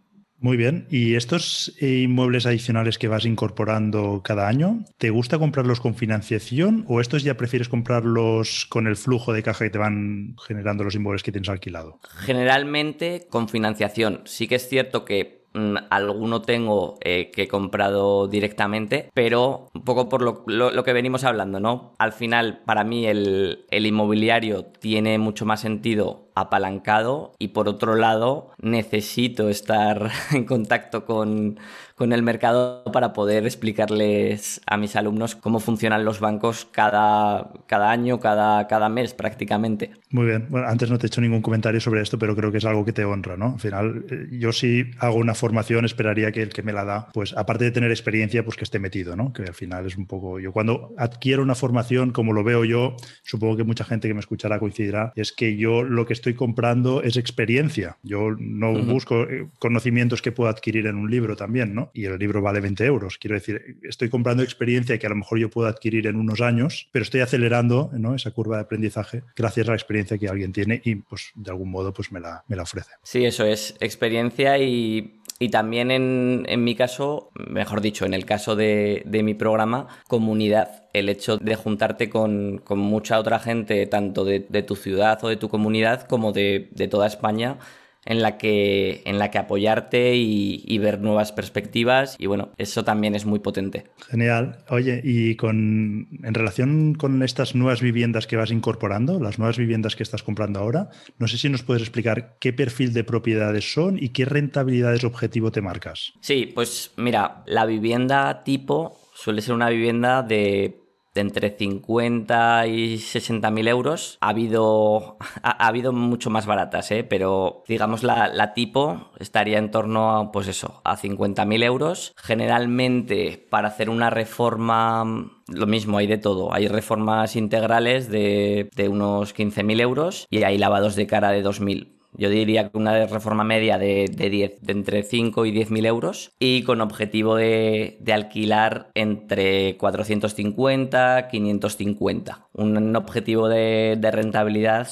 Muy bien. ¿Y estos inmuebles adicionales que vas incorporando cada año, te gusta comprarlos con financiación o estos ya prefieres comprarlos con el flujo de caja que te van generando los inmuebles que tienes alquilado? Generalmente con financiación. Sí que es cierto que alguno tengo eh, que he comprado directamente, pero un poco por lo, que venimos hablando, ¿no? Al final, para mí el inmobiliario tiene mucho más sentido apalancado y por otro lado necesito estar en contacto con, con el mercado para poder explicarles a mis alumnos cómo funcionan los bancos cada, cada año, cada, cada mes prácticamente. Muy bien. Bueno, antes no te he hecho ningún comentario sobre esto, pero creo que es algo que te honra, ¿no? Al final, eh, yo si hago una formación esperaría que el que me la da, pues aparte de tener experiencia, pues que esté metido, ¿no? Que al final es un poco... Yo cuando adquiero una formación, como lo veo yo, supongo que mucha gente que me escuchará coincidirá, es que yo lo que estoy comprando es experiencia. Yo no busco eh, conocimientos que puedo adquirir en un libro también, ¿no? Y el libro vale 20 euros. Quiero decir, estoy comprando experiencia que a lo mejor yo puedo adquirir en unos años, pero estoy acelerando esa curva de aprendizaje gracias a la experiencia que alguien tiene y pues de algún modo pues me la, me la ofrece. Sí, eso es experiencia y y también en, en, mi caso, mejor dicho, en el caso de, de, mi programa, comunidad. El hecho de juntarte con, con mucha otra gente, tanto de, de, tu ciudad o de tu comunidad, como de, de toda España, en la que, en la que apoyarte y, ver nuevas perspectivas y bueno, eso también es muy potente. Genial. Oye, y con, en relación con estas nuevas viviendas que vas incorporando, las nuevas viviendas que estás comprando ahora, no sé si nos puedes explicar qué perfil de propiedades son y qué rentabilidades objetivo te marcas. Sí, pues mira, la vivienda tipo suele ser una vivienda de de entre 50 y 60 mil euros. Ha habido, ha, habido mucho más baratas, ¿eh? pero digamos la, la, tipo estaría en torno a, pues eso, a 50 mil euros. Generalmente para hacer una reforma, lo mismo, hay de todo. Hay reformas integrales de, de unos 15 mil euros y hay lavados de cara de 2.000. Yo diría que una reforma media de, de, 10, de entre 5 y 10 mil euros y con objetivo de, de alquilar entre 450 550. Un objetivo de, de rentabilidad,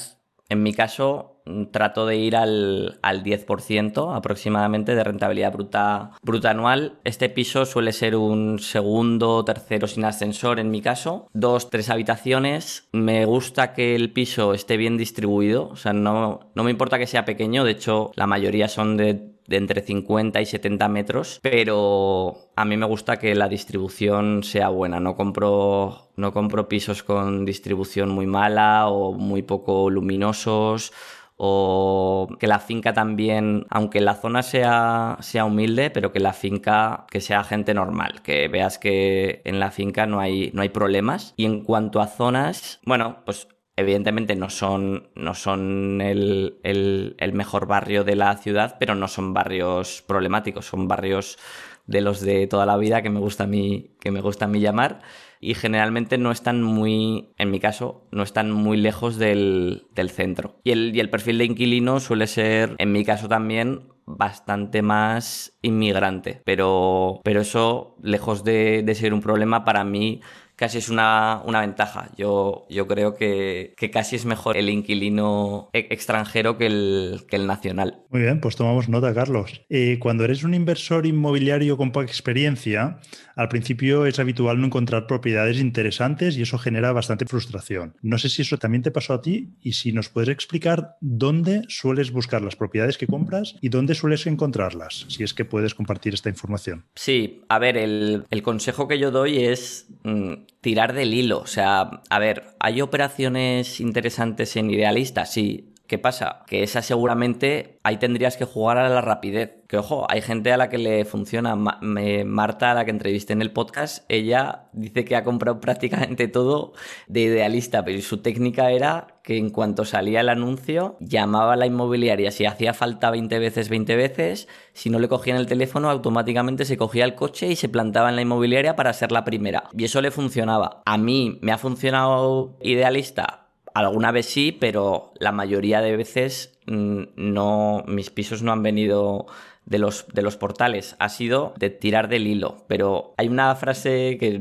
en mi caso, trato de ir al, al 10% aproximadamente de rentabilidad bruta, bruta anual. Este piso suele ser un segundo, tercero sin ascensor en mi caso. Dos, tres habitaciones. Me gusta que el piso esté bien distribuido. O sea, no, no me importa que sea pequeño. De hecho, la mayoría son de de entre 50 y 70 metros, pero a mí me gusta que la distribución sea buena. No compro, no compro pisos con distribución muy mala o muy poco luminosos o que la finca también, aunque la zona sea, sea humilde, pero que la finca que sea gente normal, que veas que en la finca no hay, no hay problemas. Y en cuanto a zonas, bueno, pues evidentemente no son, no son el, el, mejor barrio de la ciudad, pero no son barrios problemáticos, son barrios de los de toda la vida que me gusta a mí, que me gusta a mí llamar y generalmente no están muy, en mi caso, no están muy lejos del, del centro. Y el, y el perfil de inquilino suele ser, en mi caso también, bastante más inmigrante. Pero, pero eso, lejos de, de ser un problema, para mí casi es una, una ventaja. Yo, yo creo que, que, casi es mejor el inquilino e, extranjero que el, que el nacional. Muy bien, pues tomamos nota, Carlos. Eh, cuando eres un inversor inmobiliario con poca experiencia, al principio es habitual no encontrar propiedades interesantes y eso genera bastante frustración. No sé si eso también te pasó a ti y si nos puedes explicar dónde sueles buscar las propiedades que compras y dónde sueles encontrarlas, si es que puedes compartir esta información. Sí, a ver, el, el consejo que yo doy es mmm, tirar del hilo. O sea, a ver, ¿hay operaciones interesantes en Idealista? Sí, ¿Qué pasa? Que esa seguramente ahí tendrías que jugar a la rapidez. Que ojo, hay gente a la que le funciona. Marta, a la que entrevisté en el podcast, ella dice que ha comprado prácticamente todo de idealista, pero su técnica era que en cuanto salía el anuncio, llamaba a la inmobiliaria. Si hacía falta 20 veces, 20 veces, si no le cogían el teléfono, automáticamente se cogía el coche y se plantaba en la inmobiliaria para ser la primera. Y eso le funcionaba. A mí me ha funcionado idealista Alguna vez sí, pero la mayoría de veces mm, no, mis pisos no han venido de los, de los portales, ha sido de tirar del hilo. Pero hay una frase que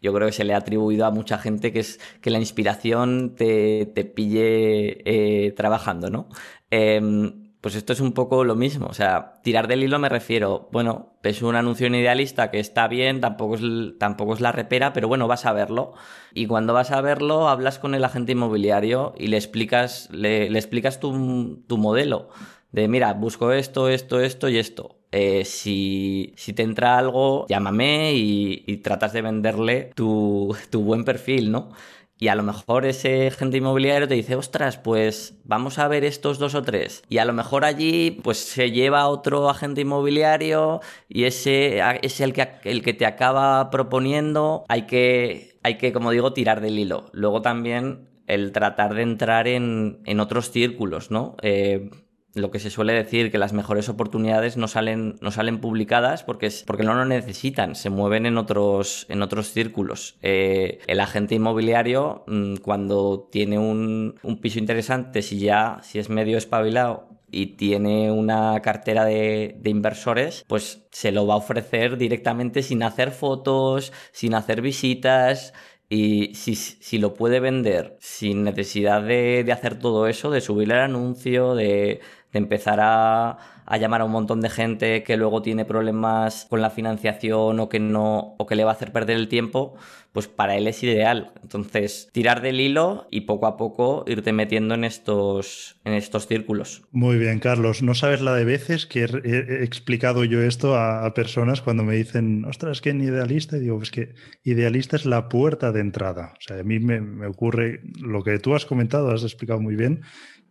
yo creo que se le ha atribuido a mucha gente que es que la inspiración te, te pille eh, trabajando, ¿no? Eh, pues esto es un poco lo mismo. O sea, tirar del hilo me refiero, bueno, es un anuncio idealista que está bien, tampoco es, tampoco es la repera, pero bueno, vas a verlo. Y cuando vas a verlo, hablas con el agente inmobiliario y le explicas, le explicas tu, tu modelo. De mira, busco esto, esto, esto y esto Eh, si, si, te entra algo, llámame y, y tratas de venderle tu, tu buen perfil, ¿no? Y a lo mejor ese agente inmobiliario te dice, ostras, pues vamos a ver estos dos o tres. Y a lo mejor allí pues se lleva otro agente inmobiliario y ese es el que, el que te acaba proponiendo. Hay que, hay que, como digo, tirar del hilo. Luego también el tratar de entrar en, en otros círculos, ¿no? Eh, lo que se suele decir que las mejores oportunidades no salen, no salen publicadas porque, es, porque no lo necesitan, se mueven en otros, en otros círculos. Eh, el agente inmobiliario, mm, cuando tiene un, un piso interesante, si ya, si es medio espabilado y tiene una cartera de, de, inversores, pues se lo va a ofrecer directamente sin hacer fotos, sin hacer visitas. Y si, si lo puede vender sin necesidad de, de hacer todo eso, de subir el anuncio, de, de empezar a, a, llamar a un montón de gente que luego tiene problemas con la financiación o que no o que le va a hacer perder el tiempo, pues para él es ideal. Entonces, tirar del hilo y poco a poco irte metiendo en estos en estos círculos. Muy bien, Carlos. No sabes la de veces que he, explicado yo esto a, personas cuando me dicen, ostras, que en idealista, y digo, es que idealista es la puerta de entrada. O sea, a mí me, me ocurre lo que tú has comentado, has explicado muy bien,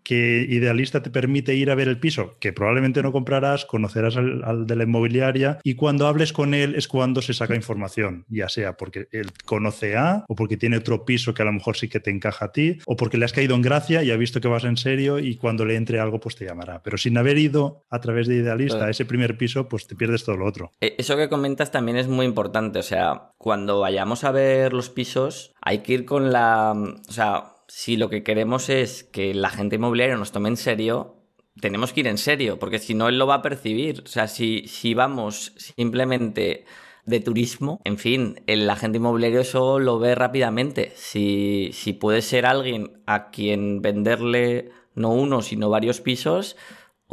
que Idealista te permite ir a ver el piso, que probablemente no comprarás, conocerás al, al, de la inmobiliaria y cuando hables con él es cuando se saca información, ya sea porque él conoce a o porque tiene otro piso que a lo mejor sí que te encaja a ti o porque le has caído en gracia y ha visto que vas en serio y cuando le entre algo pues te llamará. Pero sin haber ido a través de Idealista a ese primer piso pues te pierdes todo lo otro. E, eso que comentas también es muy importante, o sea, cuando vayamos a ver los pisos hay que ir con la... O sea, si lo que queremos es que la gente inmobiliaria nos tome en serio, tenemos que ir en serio, porque si no, él lo va a percibir. O sea, si, si vamos simplemente de turismo, en fin, el agente inmobiliario eso lo ve rápidamente. Si, si puede ser alguien a quien venderle no uno, sino varios pisos,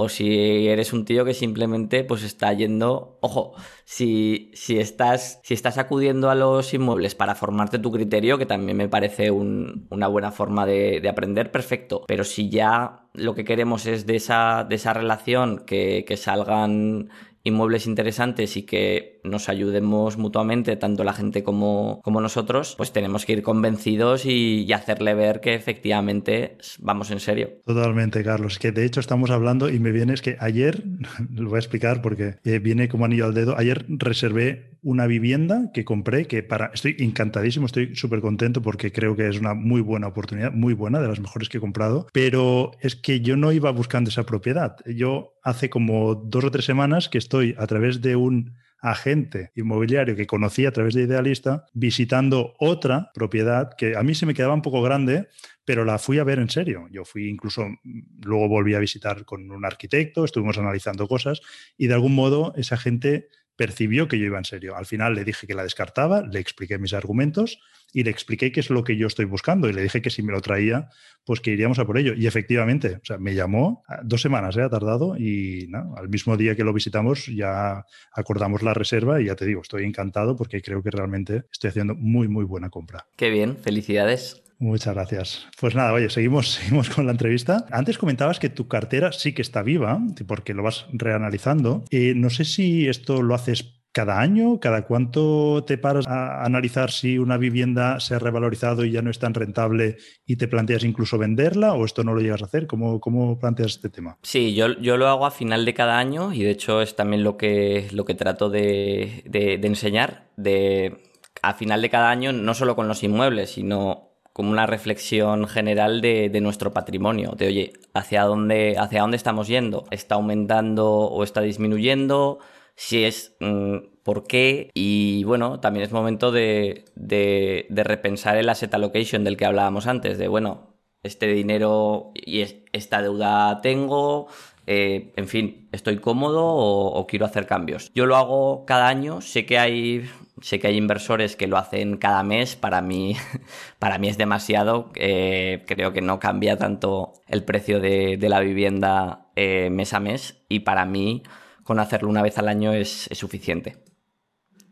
o si eres un tío que simplemente pues está yendo, ojo, si, si, estás, si estás acudiendo a los inmuebles para formarte tu criterio, que también me parece un, una buena forma de, de, aprender, perfecto, pero si ya lo que queremos es de esa, de esa relación que, que salgan inmuebles interesantes y que nos ayudemos mutuamente, tanto la gente como, como nosotros, pues tenemos que ir convencidos y, hacerle ver que efectivamente vamos en serio. Totalmente, Carlos. Que de hecho estamos hablando y me viene es que ayer, lo voy a explicar porque eh, viene como anillo al dedo, ayer reservé una vivienda que compré que para estoy encantadísimo, estoy súper contento porque creo que es una muy buena oportunidad, muy buena, de las mejores que he comprado, pero es que yo no iba buscando esa propiedad. Yo hace como dos o tres semanas que estoy a través de un agente inmobiliario que conocí a través de Idealista visitando otra propiedad que a mí se me quedaba un poco grande, pero la fui a ver en serio. Yo fui incluso, luego volví a visitar con un arquitecto, estuvimos analizando cosas y de algún modo esa gente percibió que yo iba en serio. Al final le dije que la descartaba, le expliqué mis argumentos y le expliqué qué es lo que yo estoy buscando y le dije que si me lo traía, pues que iríamos a por ello. Y efectivamente, o sea, me llamó, dos semanas ¿eh? ha tardado y al mismo día que lo visitamos ya acordamos la reserva y ya te digo, estoy encantado porque creo que realmente estoy haciendo muy, muy buena compra. Qué bien, felicidades. Muchas gracias. Pues nada, oye, seguimos, seguimos con la entrevista. Antes comentabas que tu cartera sí que está viva, porque lo vas reanalizando. Eh, no sé si esto lo haces cada año, cada cuánto te paras a analizar si una vivienda se ha revalorizado y ya no es tan rentable y te planteas incluso venderla o esto no lo llegas a hacer. ¿Cómo, cómo planteas este tema? Sí, yo, yo, lo hago a final de cada año y de hecho es también lo que, lo que trato de, de, de enseñar. De, a final de cada año, no solo con los inmuebles, sino como una reflexión general de, nuestro patrimonio, de oye, ¿hacia dónde, ¿hacia dónde estamos yendo? ¿Está aumentando o está disminuyendo? Si es, mmm, ¿por qué? Y bueno, también es momento de, repensar el asset allocation del que hablábamos antes, de bueno, este dinero y esta deuda tengo, eh, en fin, estoy cómodo o, quiero hacer cambios. Yo lo hago cada año, sé que hay sé que hay inversores que lo hacen cada mes, para mí, para mí es demasiado, eh, creo que no cambia tanto el precio de, la vivienda eh, mes a mes y para mí con hacerlo una vez al año es, suficiente.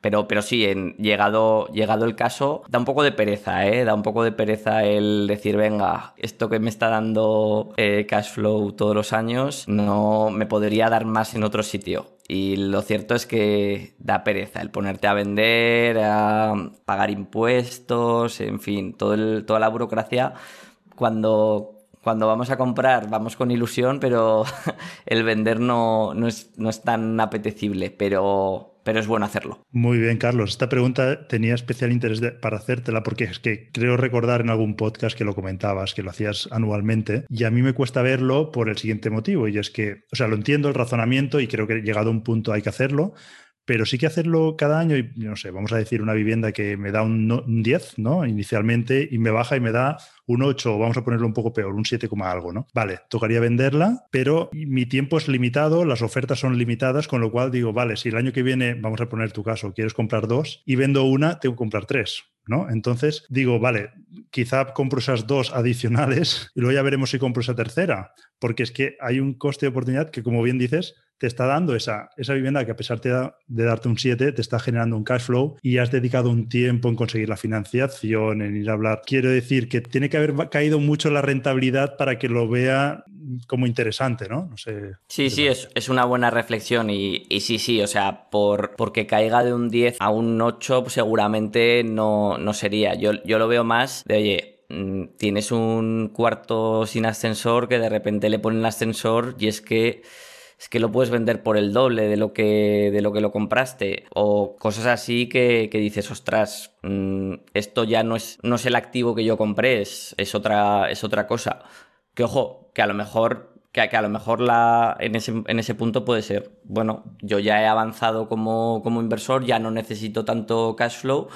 Pero, pero sí, llegado, llegado el caso, da un poco de pereza, ¿eh? Da un poco de pereza el decir, venga, esto que me está dando eh, cash flow todos los años, no me podría dar más en otro sitio. Y lo cierto es que da pereza el ponerte a vender, a pagar impuestos, en fin, todo toda la burocracia. Cuando, cuando vamos a comprar vamos con ilusión, pero el vender no, no, es, no es tan apetecible. Pero, pero es bueno hacerlo. Muy bien, Carlos. Esta pregunta tenía especial interés para hacértela porque es que creo recordar en algún podcast que lo comentabas, que lo hacías anualmente, y a mí me cuesta verlo por el siguiente motivo, y es que, o sea, lo entiendo el razonamiento y creo que llegado a un punto hay que hacerlo, pero sí que hacerlo cada año y, no sé, vamos a decir una vivienda que me da un, 10, ¿no? Inicialmente, y me baja y me da un 8, vamos a ponerlo un poco peor, un 7, algo, ¿no? Vale, tocaría venderla, pero mi tiempo es limitado, las ofertas son limitadas, con lo cual digo, vale, si el año que viene, vamos a poner tu caso, quieres comprar dos y vendo una, tengo que comprar tres. ¿No? Entonces digo, vale, quizá compro esas dos adicionales y luego ya veremos si compro esa tercera, porque es que hay un coste de oportunidad que, como bien dices, te está dando esa, esa vivienda que a pesar de, darte un 7, te está generando un cash flow y has dedicado un tiempo en conseguir la financiación, en ir a hablar. Quiero decir que tiene que haber caído mucho la rentabilidad para que lo vea como interesante, ¿no? no sé. Sí, sí, es, es, una buena reflexión y, y, sí, sí, o sea, por, porque caiga de un 10 a un 8 seguramente no, no sería. Yo, yo lo veo más de, oye, mm, tienes un cuarto sin ascensor que de repente le ponen el ascensor y es que es que lo puedes vender por el doble de lo que, de lo, que lo compraste. O cosas así que, dices, ostras, mm, esto ya no es, no es el activo que yo compré, es, es, otra, es otra cosa. Que ojo, que a lo mejor que, a lo mejor la, en, ese, en ese punto puede ser, bueno, yo ya he avanzado como, como inversor, ya no necesito tanto cash flow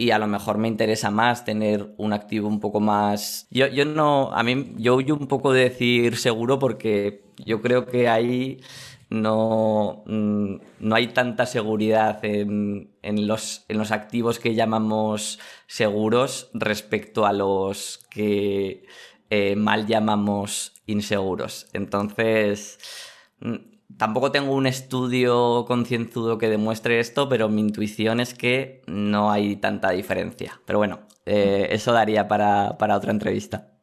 y a lo mejor me interesa más tener un activo un poco más. Yo, yo no, a mí, yo huyo un poco de decir seguro porque yo creo que ahí no, mm, no hay tanta seguridad en, en, los, en los activos que llamamos seguros respecto a los que eh, mal llamamos inseguros. Entonces, mm, Tampoco tengo un estudio concienzudo que demuestre esto, pero mi intuición es que no hay tanta diferencia. Pero bueno, eh, eso daría para, para otra entrevista.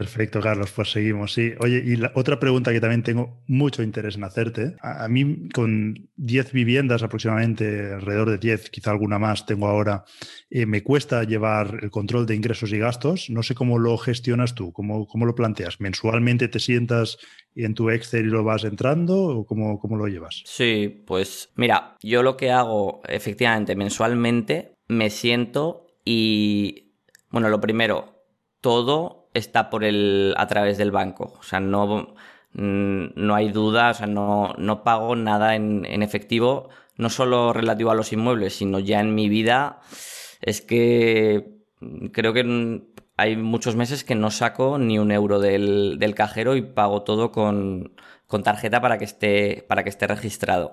Perfecto, Carlos, pues seguimos, sí. Oye, y otra pregunta que también tengo mucho interés en hacerte. A, mí, con 10 viviendas aproximadamente, alrededor de 10, quizá alguna más tengo ahora, eh, me cuesta llevar el control de ingresos y gastos. No sé cómo lo gestionas tú, cómo, cómo lo planteas. ¿Mensualmente te sientas en tu Excel y lo vas entrando o cómo, cómo lo llevas? Sí, pues mira, yo lo que hago efectivamente mensualmente, me siento y, bueno, lo primero, todo está por el, a través del banco. O sea, no, mm, no hay duda, o sea, no, no pago nada en, en, efectivo, no solo relativo a los inmuebles, sino ya en mi vida. Es que creo que hay muchos meses que no saco ni un euro del, del cajero y pago todo con, con tarjeta para que esté, para que esté registrado.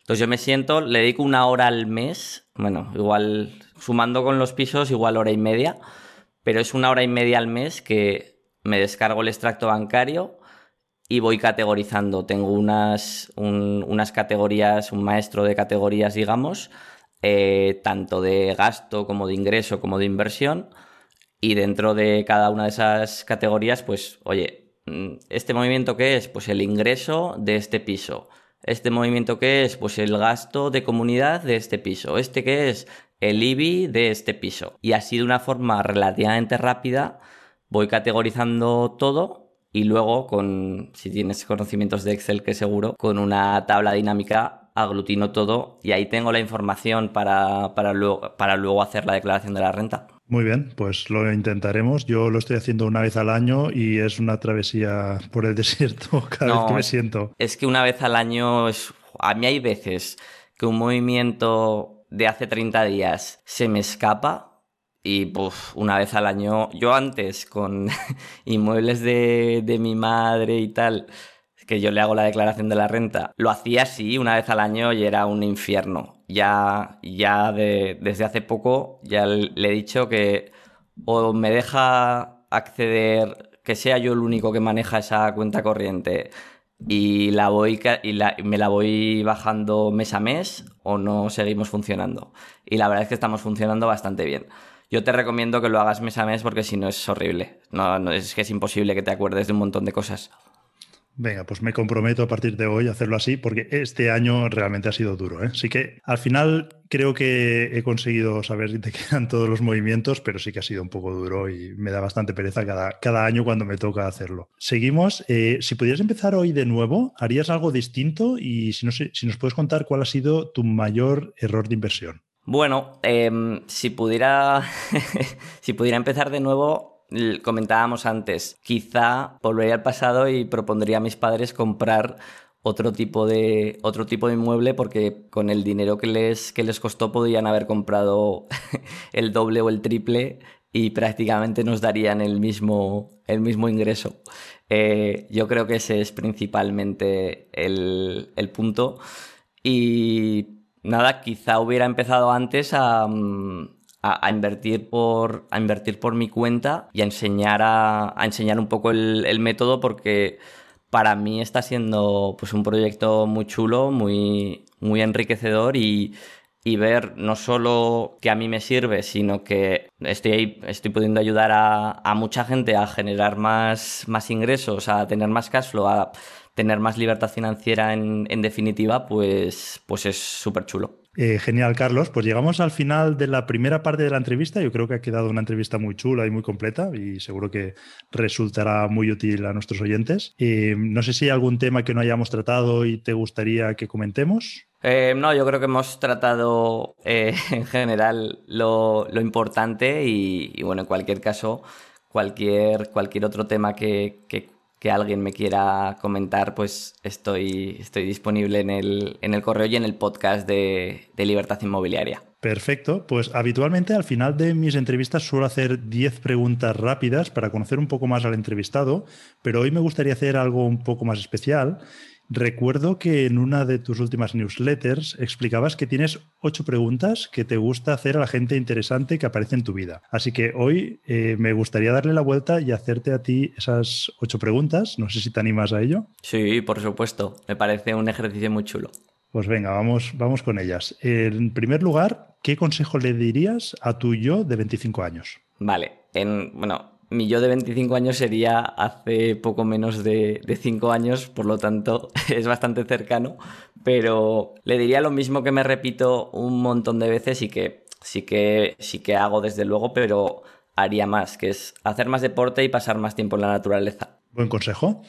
Entonces yo me siento, le dedico una hora al mes, bueno, igual sumando con los pisos, igual hora y media pero es una hora y media al mes que me descargo el extracto bancario y voy categorizando. Tengo unas, unas categorías, un maestro de categorías, digamos, eh, tanto de gasto como de ingreso como de inversión. Y dentro de cada una de esas categorías, pues, oye, mm, ¿este movimiento qué es? Pues el ingreso de este piso. ¿Este movimiento qué es? Pues el gasto de comunidad de este piso. ¿Este qué es? El IBI de este piso. Y así de una forma relativamente rápida voy categorizando todo y luego con, si tienes conocimientos de Excel que seguro, con una tabla dinámica aglutino todo y ahí tengo la información para, para, luego, para luego hacer la declaración de la renta. Muy bien, pues lo intentaremos. Yo lo estoy haciendo una vez al año y es una travesía por el desierto cada vez que me siento. Es que una vez al año es... A mí hay veces que un movimiento de hace 30 días se me escapa y una vez al año, yo antes con inmuebles de, de mi madre y tal, que yo le hago la declaración de la renta, lo hacía así una vez al año y era un infierno. Ya, ya de, desde hace poco ya le he dicho que o me deja acceder, que sea yo el único que maneja esa cuenta corriente y la voy y me la voy bajando mes a mes o no seguimos funcionando. Y la verdad es que estamos funcionando bastante bien. Yo te recomiendo que lo hagas mes a mes porque si no es horrible. No, no es que es imposible que te acuerdes de un montón de cosas. Venga, pues me comprometo a partir de hoy a hacerlo así, porque este año realmente ha sido duro. ¿eh? Así que al final creo que he conseguido saber si te quedan todos los movimientos, pero sí que ha sido un poco duro y me da bastante pereza cada, cada año cuando me toca hacerlo. Seguimos. Eh, si pudieras empezar hoy de nuevo, ¿harías algo distinto? Y si nos puedes contar cuál ha sido tu mayor error de inversión. Bueno, em, si pudiera. si pudiera empezar de nuevo, comentábamos antes, quizá volvería al pasado y propondría a mis padres comprar otro tipo de otro tipo de inmueble porque con el dinero que les que les costó podían haber comprado el doble o el triple y prácticamente nos darían el mismo el mismo ingreso. Eh, yo creo que ese es principalmente el, el punto. Y nada quizá hubiera empezado antes a mm, a, invertir por, a invertir por mi cuenta y a enseñar, a, enseñar un poco el, método porque para mí está siendo pues, un proyecto muy chulo, muy, muy enriquecedor y, ver no solo que a mí me sirve, sino que estoy, estoy pudiendo ayudar a, mucha gente a generar más, más ingresos, a tener más cash flow, a tener más libertad financiera en, en definitiva, pues, pues es súper chulo. Eh, genial, Carlos. Pues llegamos al final de la primera parte de la entrevista. Yo creo que ha quedado una entrevista muy chula y muy completa y seguro que resultará muy útil a nuestros oyentes. Eh, no sé si hay algún tema que no hayamos tratado y te gustaría que comentemos. Eh, no, yo creo que hemos tratado en general lo, importante y, bueno, en cualquier caso, cualquier, cualquier otro tema que, que que alguien me quiera comentar, pues estoy, estoy disponible en el, en el correo y en el podcast de, de, Libertad Inmobiliaria. Perfecto, pues habitualmente al final de mis entrevistas suelo hacer 10 preguntas rápidas para conocer un poco más al entrevistado, pero hoy me gustaría hacer algo un poco más especial Recuerdo que en una de tus últimas newsletters explicabas que tienes ocho preguntas que te gusta hacer a la gente interesante que aparece en tu vida. Así que hoy eh, me gustaría darle la vuelta y hacerte a ti esas ocho preguntas. No sé si te animas a ello. Sí, por supuesto. Me parece un ejercicio muy chulo. Pues venga, vamos, vamos con ellas. En primer lugar, ¿qué consejo le dirías a tu yo de 25 años? Vale, en, bueno, mi yo de 25 años sería hace poco menos de, 5 años, por lo tanto es bastante cercano, pero le diría lo mismo que me repito un montón de veces y que sí que, sí que hago desde luego, pero haría más, que es hacer más deporte y pasar más tiempo en la naturaleza. Buen consejo.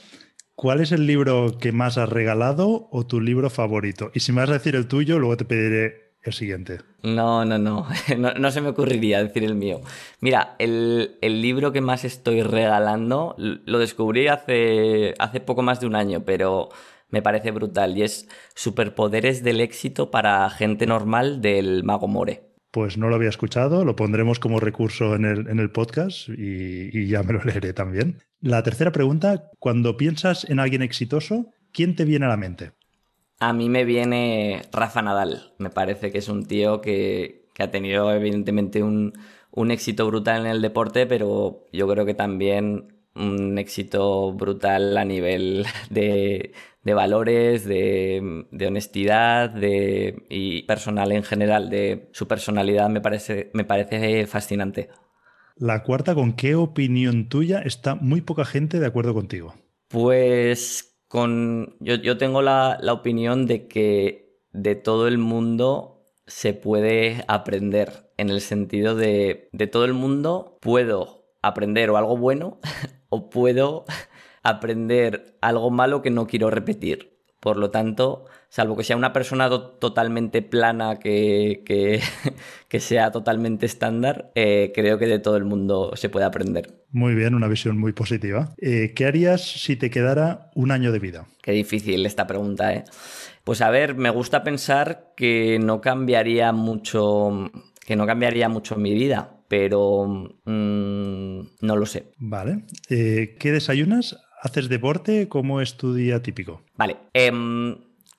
¿Cuál es el libro que más has regalado o tu libro favorito? Y si me vas a decir el tuyo, luego te pediré el siguiente. No, no, no, no, se me ocurriría decir el mío. Mira, el, libro que más estoy regalando lo descubrí hace, hace poco más de un año, pero me parece brutal y es Superpoderes del éxito para gente normal del Mago More. Pues no lo había escuchado, lo pondremos como recurso en el, en el podcast y, y ya me lo leeré también. La tercera pregunta, cuando piensas en alguien exitoso, ¿quién te viene a la mente? A mí me viene Rafa Nadal. Me parece que es un tío que, ha tenido evidentemente un, éxito brutal en el deporte, pero yo creo que también un éxito brutal a nivel de, valores, de, honestidad de, y personal en general. De su personalidad me parece, me parece fascinante. La cuarta, ¿con qué opinión tuya está muy poca gente de acuerdo contigo? Pues con. Yo, tengo la, opinión de que de todo el mundo se puede aprender. En el sentido de. De todo el mundo puedo aprender o algo bueno o puedo aprender algo malo que no quiero repetir. Por lo tanto, salvo que sea una persona totalmente plana, que, que, sea totalmente estándar, eh, creo que de todo el mundo se puede aprender. Muy bien, una visión muy positiva. Eh, ¿Qué harías si te quedara un año de vida? Qué difícil esta pregunta, ¿eh? Pues a ver, me gusta pensar que no cambiaría mucho, que no cambiaría mucho mi vida, pero mm, no lo sé. Vale. Eh, ¿Qué desayunas? ¿Haces deporte? ¿Cómo es tu día típico? Vale.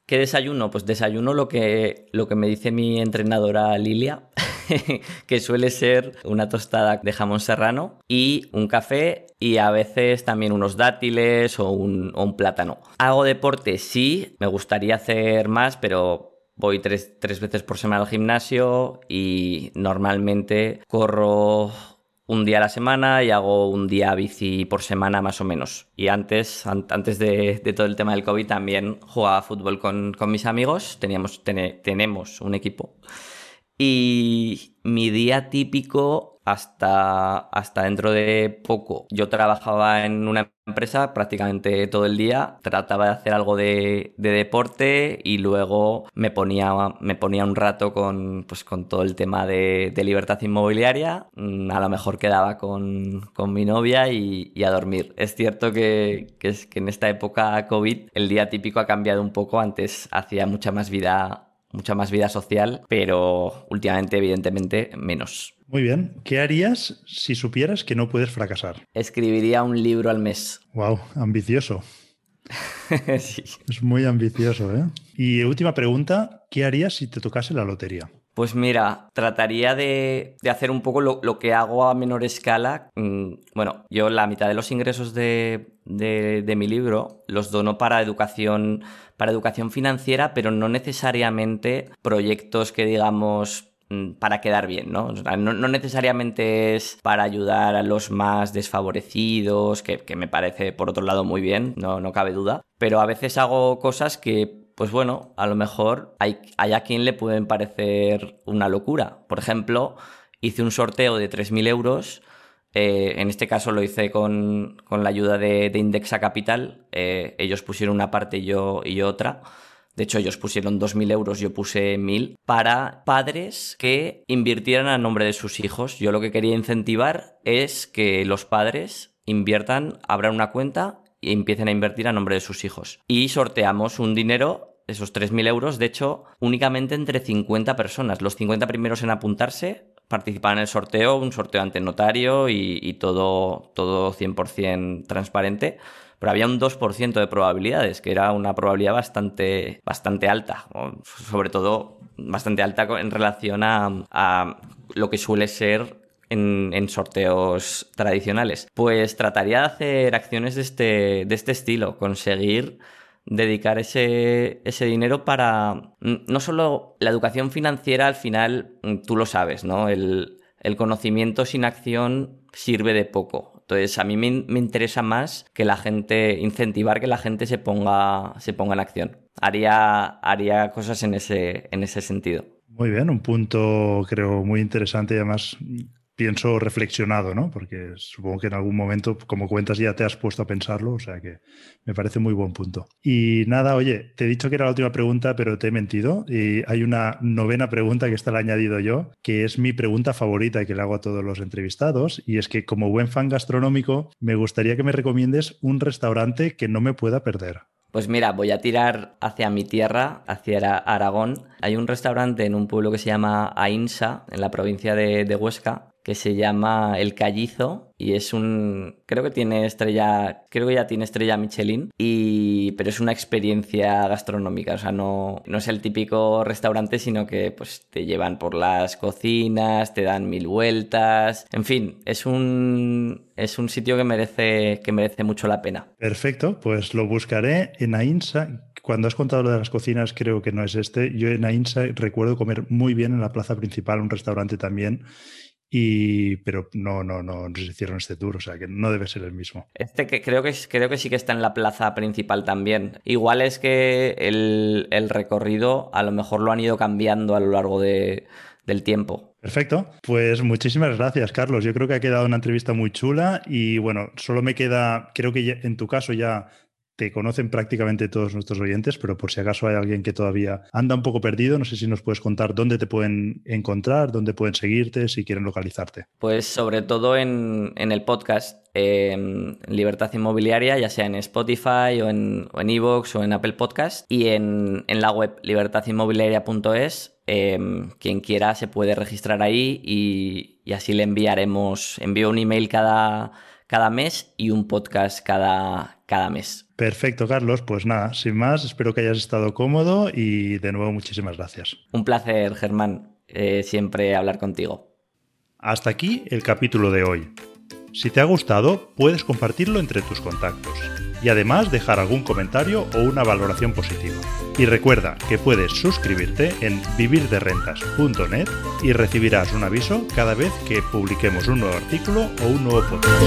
¿Qué desayuno? Pues desayuno lo que, lo que me dice mi entrenadora Lilia, que suele ser una tostada de jamón serrano y un café y a veces también unos dátiles o un, o un plátano. Hago deporte, sí, me gustaría hacer más, pero voy tres, tres, veces por semana al gimnasio y normalmente corro un día a la semana y hago un día bici por semana más o menos. Y antes, antes de, todo el tema del COVID también jugaba fútbol con, mis amigos, teníamos, tenemos un equipo. Y mi día típico hasta, hasta dentro de poco. Yo trabajaba en una empresa prácticamente todo el día, trataba de hacer algo de, deporte y luego me ponía, me ponía un rato con, pues, con todo el tema de, libertad inmobiliaria. Mm, a lo mejor quedaba con, mi novia y, a dormir. Es cierto que, que, es, que en esta época COVID el día típico ha cambiado un poco. Antes hacía mucha más vida mucha más vida social, pero últimamente, evidentemente, menos. Muy bien. ¿Qué harías si supieras que no puedes fracasar? Escribiría un libro al mes. Wow, ambicioso. sí. Es muy ambicioso, ¿eh? Y última pregunta, ¿qué harías si te tocase la lotería? Pues mira, trataría de, hacer un poco lo, que hago a menor escala. Mm, bueno, yo la mitad de los ingresos de, de, mi libro los dono para educación, para educación financiera, pero no necesariamente proyectos que digamos para quedar bien, ¿no? ¿no? necesariamente es para ayudar a los más desfavorecidos, que, me parece por otro lado muy bien, no, no cabe duda, pero a veces hago cosas que pues bueno, a lo mejor hay, a quien le pueden parecer una locura. Por ejemplo, hice un sorteo de 3.000 euros. Eh, en este caso lo hice con, la ayuda de, Indexa Capital. Eh, ellos pusieron una parte yo, y otra. De hecho, ellos pusieron 2.000 euros, yo puse 1.000, para padres que invirtieran a nombre de sus hijos. Yo lo que quería incentivar es que los padres inviertan, abran una cuenta y empiecen a invertir a nombre de sus hijos. Y sorteamos un dinero esos 3.000 euros, de hecho, únicamente entre 50 personas. Los 50 primeros en apuntarse participaban en el sorteo, un sorteo ante notario y, todo, todo 100% transparente. Pero había un 2% de probabilidades, que era una probabilidad bastante, bastante alta, sobre todo bastante alta en relación a, lo que suele ser en, en, sorteos tradicionales. Pues trataría de hacer acciones de este, de este estilo, conseguir dedicar ese, ese dinero para no solo la educación financiera, al final mm, tú lo sabes, ¿no? El, conocimiento sin acción sirve de poco. Entonces, a mí me, interesa más que la gente, incentivar que la gente se ponga, se ponga en acción. Haría, haría cosas en ese, en ese sentido. Muy bien, un punto creo muy interesante y además pienso reflexionado, ¿no? Porque supongo que en algún momento, como cuentas, ya te has puesto a pensarlo, o sea que me parece muy buen punto. Y nada, oye, te he dicho que era la última pregunta, pero te he mentido. Y hay una novena pregunta que está la añadido yo, que es mi pregunta favorita y que le hago a todos los entrevistados. Y es que como buen fan gastronómico, me gustaría que me recomiendes un restaurante que no me pueda perder. Pues mira, voy a tirar hacia mi tierra, hacia Aragón. Hay un restaurante en un pueblo que se llama Ainsa, en la provincia de, de Huesca, que se llama El Callizo y es un creo que tiene estrella creo que ya tiene estrella Michelin y pero es una experiencia gastronómica o sea no no es el típico restaurante sino que pues te llevan por las cocinas te dan mil vueltas en fin es un es un sitio que merece que merece mucho la pena perfecto pues lo buscaré en Ainsa cuando has contado lo de las cocinas, creo que no es este. Yo en Ainsa recuerdo comer muy bien en la plaza principal, un restaurante también, y, pero no, no, no, se hicieron este tour, o sea que no debe ser el mismo. Este que creo que, creo que sí que está en la plaza principal también. Igual es que el, el recorrido a lo mejor lo han ido cambiando a lo largo de, del tiempo. Perfecto, pues muchísimas gracias Carlos. Yo creo que ha quedado una entrevista muy chula y bueno, solo me queda, creo que en tu caso ya te conocen prácticamente todos nuestros oyentes, pero por si acaso hay alguien que todavía anda un poco perdido, no sé si nos puedes contar dónde te pueden encontrar, dónde pueden seguirte, si quieren localizarte. Pues sobre todo en, el podcast, en Libertad Inmobiliaria, ya sea en Spotify o en Evox o, en Apple Podcast, y en, la web libertadinmobiliaria.es. Em, quien quiera se puede registrar ahí y, y así le enviaremos, envío un email cada cada mes y un podcast cada, cada mes. Perfecto, Carlos. Pues nada, sin más, espero que hayas estado cómodo y de nuevo muchísimas gracias. Un placer, Germán, eh, siempre hablar contigo. Hasta aquí el capítulo de hoy. Si te ha gustado, puedes compartirlo entre tus contactos y además dejar algún comentario o una valoración positiva. Y recuerda que puedes suscribirte en vivirderentas.net y recibirás un aviso cada vez que publiquemos un nuevo artículo o un nuevo podcast.